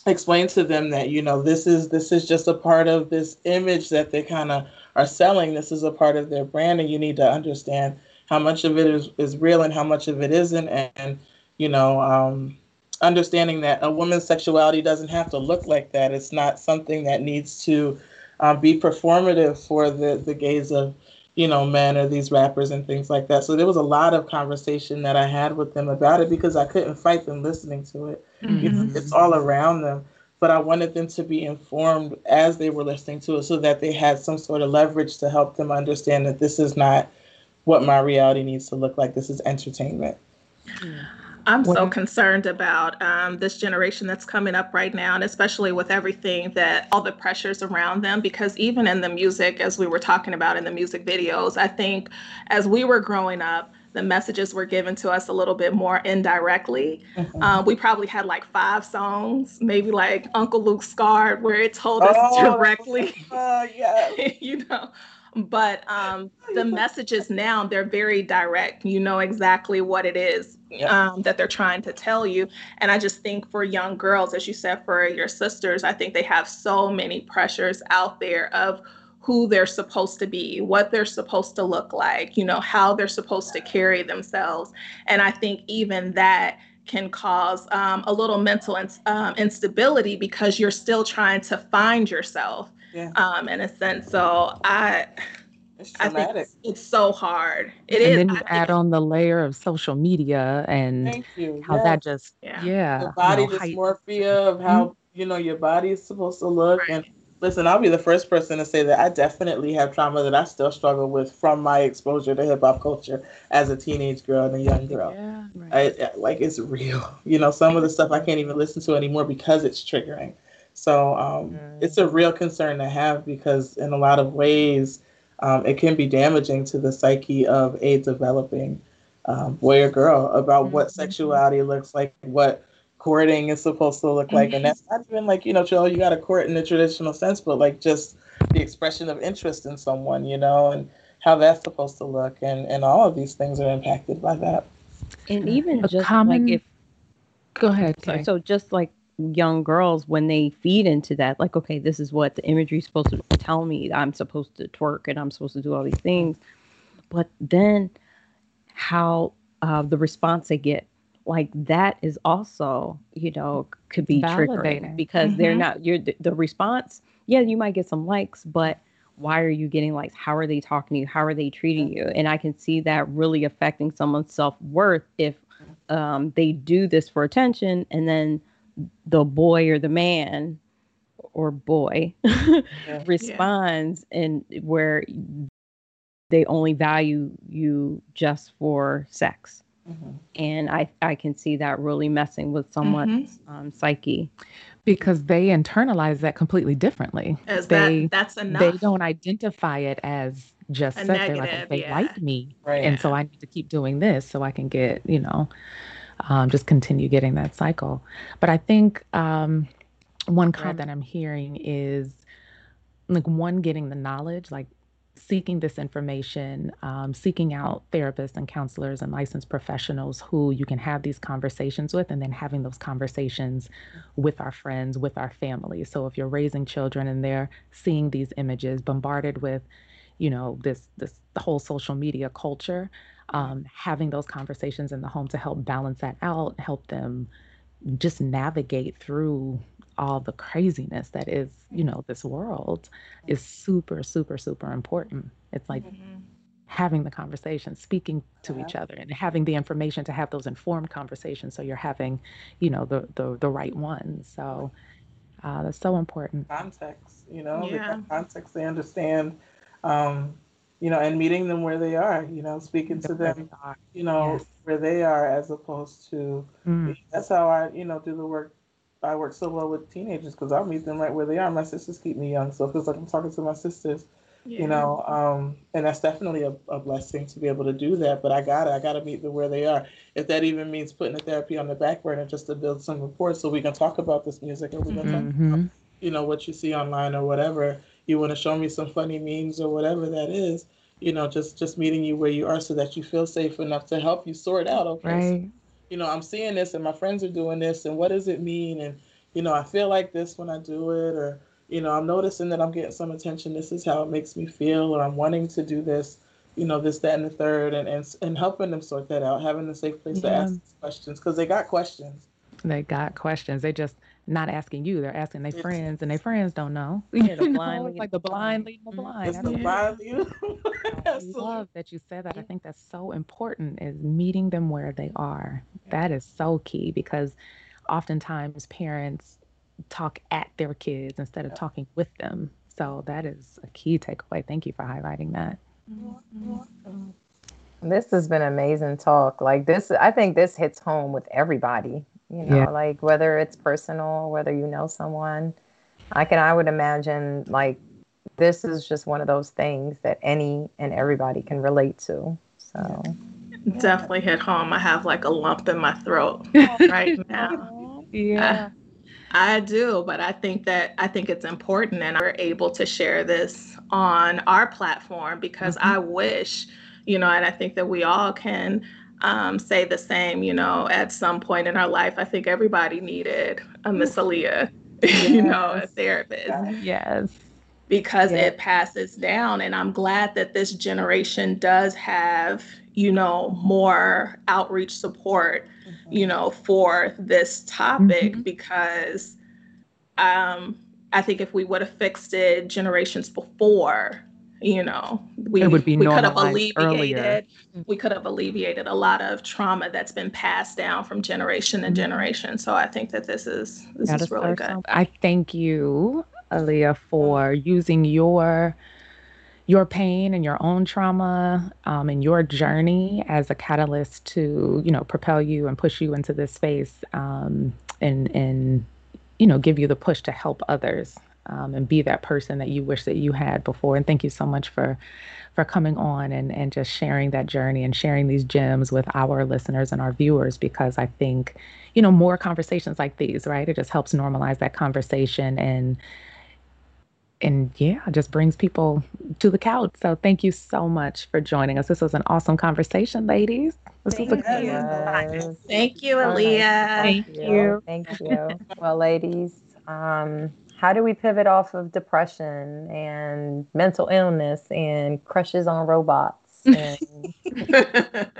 explain to them that you know this is this is just a part of this image that they kind of are selling. This is a part of their brand and you need to understand how much of it is, is real and how much of it isn't. And, and you know um, understanding that a woman's sexuality doesn't have to look like that. It's not something that needs to uh, be performative for the the gaze of you know men or these rappers and things like that so there was a lot of conversation that i had with them about it because i couldn't fight them listening to it Mm-hmm. You know, it's all around them. But I wanted them to be informed as they were listening to it so that they had some sort of leverage to help them understand that this is not what my reality needs to look like. This is entertainment. I'm so concerned about um, this generation that's coming up right now, and especially with everything that all the pressures around them. Because even in the music, as we were talking about in the music videos, I think as we were growing up, the messages were given to us a little bit more indirectly. Mm-hmm. Um, we probably had like five songs, maybe like Uncle Luke Scarred, where it told us oh, directly, uh, yeah. you know. But um, the messages now, they're very direct. You know exactly what it is um, that they're trying to tell you. And I just think for young girls, as you said, for your sisters, I think they have so many pressures out there of who they're supposed to be, what they're supposed to look like, you know, how they're supposed to carry themselves. And I think even that can cause um, a little mental um, instability because you're still trying to find yourself yeah. um, in a sense. So I. I think it's, it's, so hard. It and is. then you I add on the layer of social media and how yes. that just yeah, yeah the body you know, dysmorphia of how mm-hmm. you know your body is supposed to look right. and Listen, I'll be the first person to say that I definitely have trauma that I still struggle with from my exposure to hip hop culture as a teenage girl and a young girl. Yeah, right. I, like it's real. You know, some of the stuff I can't even listen to anymore because it's triggering. So um, mm. it's a real concern to have because in a lot of ways um, it can be damaging to the psyche of a developing um, boy or girl about mm-hmm. what sexuality looks like, what courting is supposed to look like. And that's not even like, you know, Joe, you got to court in the traditional sense, but like just the expression of interest in someone, you know, and how that's supposed to look. And, and all of these things are impacted by that. And even A just common... like if. Go ahead. Sorry. So just like young girls, when they feed into that, like, okay, this is what the imagery is supposed to tell me. I'm supposed to twerk and I'm supposed to do all these things. But then how uh, the response they get like that is also you know could be triggering because mm-hmm. they're not you're the, the response yeah you might get some likes but why are you getting likes how are they talking to you how are they treating you and i can see that really affecting someone's self-worth if um, they do this for attention and then the boy or the man or boy yeah. responds yeah. and where they only value you just for sex Mm-hmm. And I, I can see that really messing with someone's mm-hmm. um, psyche. Because they internalize that completely differently. As they, that, that's enough. They don't identify it as just a negative, like they yeah. like me. Right. And so I need to keep doing this so I can get, you know, um, just continue getting that cycle. But I think um, one card that I'm hearing is like one getting the knowledge, like seeking this information, um, seeking out therapists and counselors and licensed professionals who you can have these conversations with, and then having those conversations with our friends, with our families. So if you're raising children and they're seeing these images bombarded with, you know, this this whole social media culture, um, having those conversations in the home to help balance that out, help them just navigate through all the craziness that is, you know, this world is super, super, super important. It's like mm-hmm. having the conversation, speaking to yeah. each other, and having the information to have those informed conversations. So you're having, you know, the the, the right ones. So uh, that's so important. Context, you know, yeah. context they understand. Um, you know, and meeting them where they are, you know, speaking to them, you know, yes. where they are as opposed to, mm. that's how I, you know, do the work I work so well with teenagers because I'll meet them right where they are. My sisters keep me young, so it feels like I'm talking to my sisters. You know, um, and that's definitely a, a blessing to be able to do that. But I gotta, I gotta meet them where they are. If that even means putting the therapy on the back burner just to build some rapport, so we can talk about this music and we can talk Mhm. about, you know, what you see online or whatever. You want to show me some funny memes or whatever that is. You know, just just meeting you where you are so that you feel safe enough to help you sort out. Okay, so Right. you know, I'm seeing this and my friends are doing this and what does it mean? And, you know, I feel like this when I do it, or, you know, I'm noticing that I'm getting some attention. This is how it makes me feel, or I'm wanting to do this, you know, this, that, and the third, and, and, and helping them sort that out, having a safe place to ask questions because they got questions. They got questions. They just not asking you. They're asking their friends, and their friends don't know. Yeah, the You know, blind it's like the the blind blind. leading the Mhm. blind. It's the don't- value. I love that you said that. I think that's so important is meeting them where they are. That is so key because oftentimes parents talk at their kids instead of Yeah. talking with them. So that is a key takeaway. Thank you for highlighting that. This has been amazing talk. Like this, I think this hits home with everybody. You know, Yeah. like whether it's personal, whether you know someone. I can, I would imagine, like this is just one of those things that any and everybody can relate to. So Definitely hit home. I have like a lump in my throat right now. Yeah. I do, but I think that I think it's important and we're able to share this on our platform because Mhm. I wish, you know, and I think that we all can um, say the same, you know, at some point in our life. I think everybody needed a Miss Aaliyah, you know, a therapist Yes. because Yeah. it passes down. And I'm glad that this generation does have, you know, more outreach support, you know, for this topic Mhm. because um, I think if we would have fixed it generations before, you know, we, It would be we could have normalized earlier. alleviated we could have alleviated a lot of trauma that's been passed down from generation to Mhm. generation. So I think that this is this Gotta is really good. some- I thank you, Aaliyah, for using your your pain and your own trauma um, and your journey as a catalyst to you know propel you and push you into this space um, and and you know give you the push to help others um, and be that person that you wish that you had before. And thank you so much for for coming on and and just sharing that journey and sharing these gems with our listeners and our viewers because I think you know more conversations like these right it just helps normalize that conversation and and yeah it just brings people to the couch so thank you so much for joining us this was an awesome conversation ladies this was a Thank you. was Thank you, so nice to Aaliyah. talk to you. Thank you. well, ladies, um, how do we pivot off of depression and mental illness and crushes on robots? And,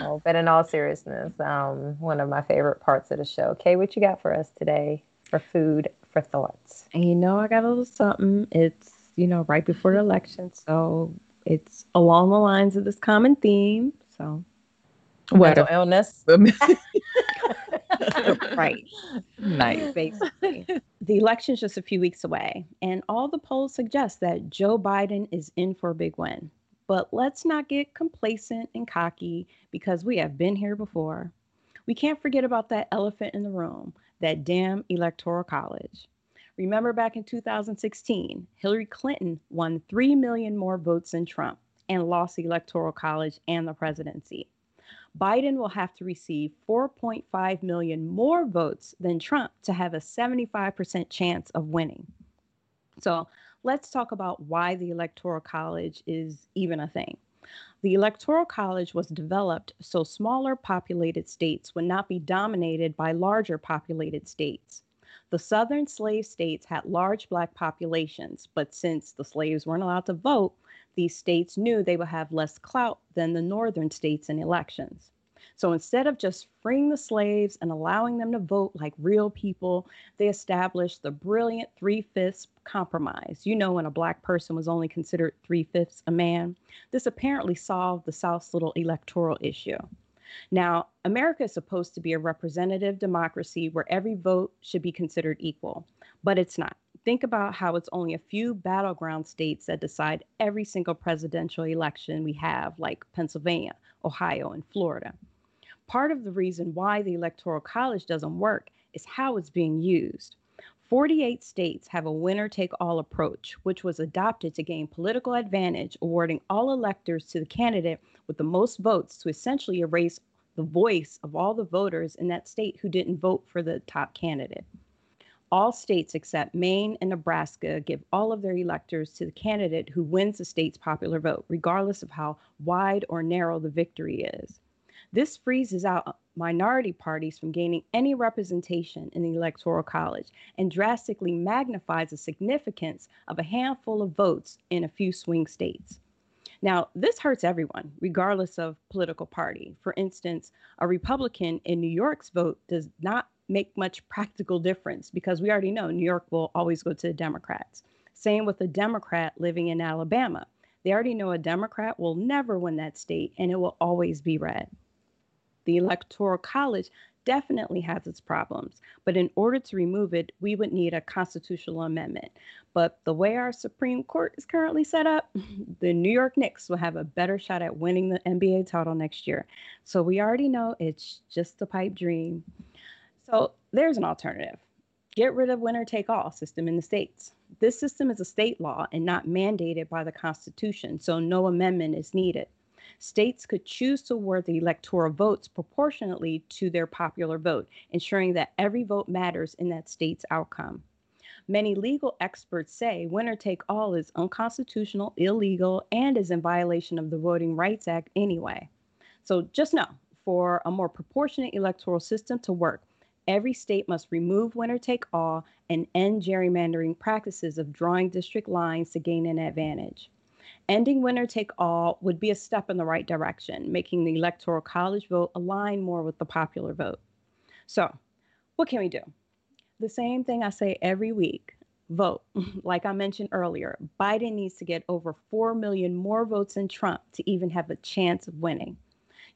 oh, but in all seriousness, um, one of my favorite parts of the show. Kay, what you got for us today for food for thoughts? And you know, I got a little something. It's, you know, right before the election. So it's along the lines of this common theme. So, what mental illness. right. nice Basically, the election's just a few weeks away, and all the polls suggest that Joe Biden is in for a big win. But let's not get complacent and cocky because we have been here before. We can't forget about that elephant in the room, that damn electoral college. Remember back in 2016, Hillary Clinton won 3 million more votes than Trump and lost the electoral college and the presidency. Biden will have to receive 4.5 million more votes than Trump to have a 75% chance of winning. So let's talk about why the Electoral College is even a thing. The Electoral College was developed so smaller populated states would not be dominated by larger populated states. The southern slave states had large black populations, but since the slaves weren't allowed to vote, these states knew they would have less clout than the northern states in elections. So instead of just freeing the slaves and allowing them to vote like real people, they established the brilliant three fifths compromise. You know, when a black person was only considered three fifths a man, this apparently solved the South's little electoral issue. Now, America is supposed to be a representative democracy where every vote should be considered equal, but it's not. Think about how it's only a few battleground states that decide every single presidential election we have, like Pennsylvania, Ohio, and Florida. Part of the reason why the Electoral College doesn't work is how it's being used. 48 states have a winner take all approach, which was adopted to gain political advantage, awarding all electors to the candidate with the most votes to essentially erase the voice of all the voters in that state who didn't vote for the top candidate. All states except Maine and Nebraska give all of their electors to the candidate who wins the state's popular vote, regardless of how wide or narrow the victory is. This freezes out minority parties from gaining any representation in the Electoral College and drastically magnifies the significance of a handful of votes in a few swing states. Now, this hurts everyone, regardless of political party. For instance, a Republican in New York's vote does not make much practical difference because we already know New York will always go to the Democrats. Same with a Democrat living in Alabama. They already know a Democrat will never win that state and it will always be red. The Electoral College definitely has its problems, but in order to remove it, we would need a constitutional amendment. But the way our Supreme Court is currently set up, the New York Knicks will have a better shot at winning the NBA title next year. So we already know it's just a pipe dream. So there's an alternative. Get rid of winner take all system in the states. This system is a state law and not mandated by the Constitution, so no amendment is needed states could choose to award the electoral votes proportionately to their popular vote, ensuring that every vote matters in that state's outcome. Many legal experts say winner take all is unconstitutional, illegal, and is in violation of the Voting Rights Act anyway. So just know for a more proportionate electoral system to work, every state must remove winner take all and end gerrymandering practices of drawing district lines to gain an advantage. Ending winner take all would be a step in the right direction, making the electoral college vote align more with the popular vote. So, what can we do? The same thing I say every week vote. like I mentioned earlier, Biden needs to get over 4 million more votes than Trump to even have a chance of winning.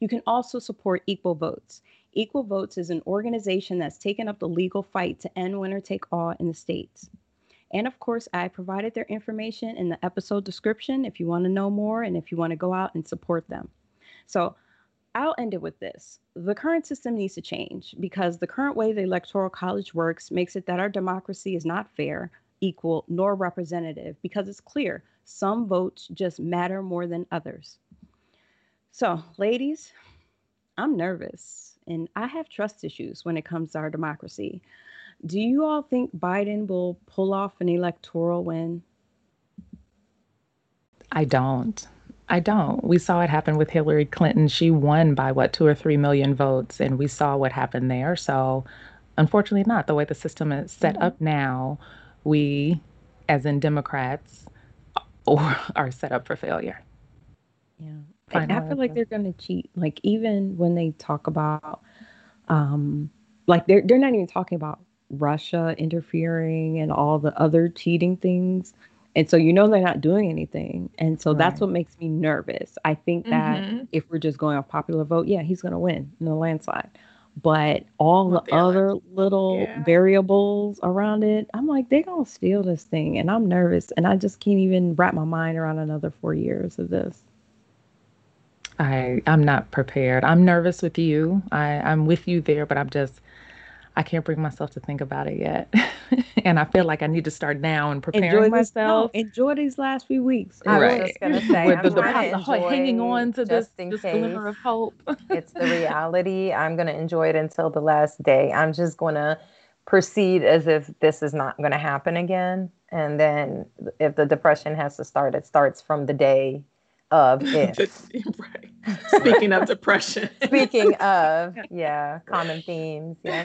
You can also support Equal Votes. Equal Votes is an organization that's taken up the legal fight to end winner take all in the states. And of course, I provided their information in the episode description if you want to know more and if you want to go out and support them. So I'll end it with this. The current system needs to change because the current way the Electoral College works makes it that our democracy is not fair, equal, nor representative because it's clear some votes just matter more than others. So, ladies, I'm nervous and I have trust issues when it comes to our democracy. Do you all think Biden will pull off an electoral win? I don't. I don't. We saw it happen with Hillary Clinton. She won by what, two or three million votes, and we saw what happened there. So, unfortunately, not. The way the system is set mm-hmm. up now, we, as in Democrats, are set up for failure. Yeah. I feel like they're going to cheat. Like, even when they talk about, um, like, they're, they're not even talking about Russia interfering and all the other cheating things. And so you know they're not doing anything. And so right. that's what makes me nervous. I think that mm-hmm. if we're just going off popular vote, yeah, he's going to win in a landslide. But all the other little yeah. variables around it, I'm like, they're going to steal this thing. And I'm nervous. And I just can't even wrap my mind around another four years of this. I I'm not prepared. I'm nervous with you. I I'm with you there, but I'm just I can't bring myself to think about it yet. and I feel like I need to start now and preparing enjoy myself. no, enjoy these last few weeks. I right. was just gonna say, With the, the, the hanging on to this, this glimmer of hope. it's the reality. I'm gonna enjoy it until the last day. I'm just gonna proceed as if this is not gonna happen again. And then if the depression has to start, it starts from the day of it. right. Speaking of depression. Speaking of, yeah, common themes. Yeah.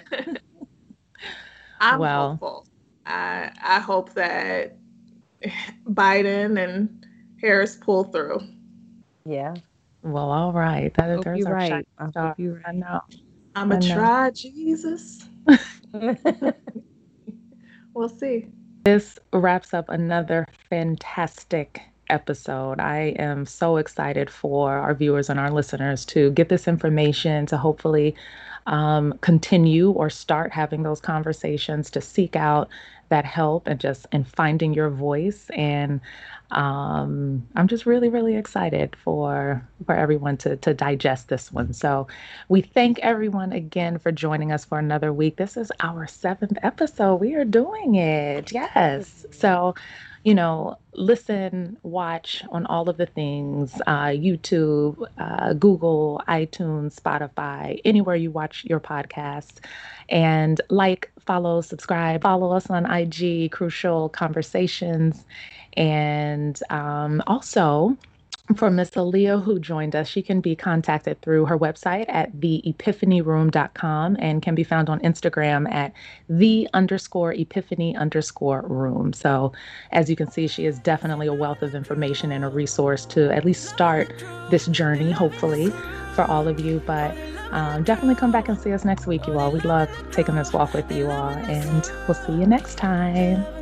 I'm well, hopeful. I I hope that Biden and Harris pull through. Yeah. Well, all right. That is you're right. I hope you right. I know. I'm a try Jesus. we'll see. This wraps up another fantastic episode. I am so excited for our viewers and our listeners to get this information to hopefully um, continue or start having those conversations to seek out that help and just in finding your voice and um, I'm just really, really excited for for everyone to to digest this one. So we thank everyone again for joining us for another week. This is our seventh episode. We are doing it. Yes. So you know, listen, watch on all of the things uh, YouTube, uh, Google, iTunes, Spotify, anywhere you watch your podcast. And like, follow, subscribe, follow us on IG, Crucial Conversations. And um, also, for Miss Aaliyah, who joined us, she can be contacted through her website at theepiphanyroom.com and can be found on Instagram at the underscore epiphany underscore room. So, as you can see, she is definitely a wealth of information and a resource to at least start this journey, hopefully, for all of you. But um, definitely come back and see us next week, you all. We love taking this walk with you all, and we'll see you next time.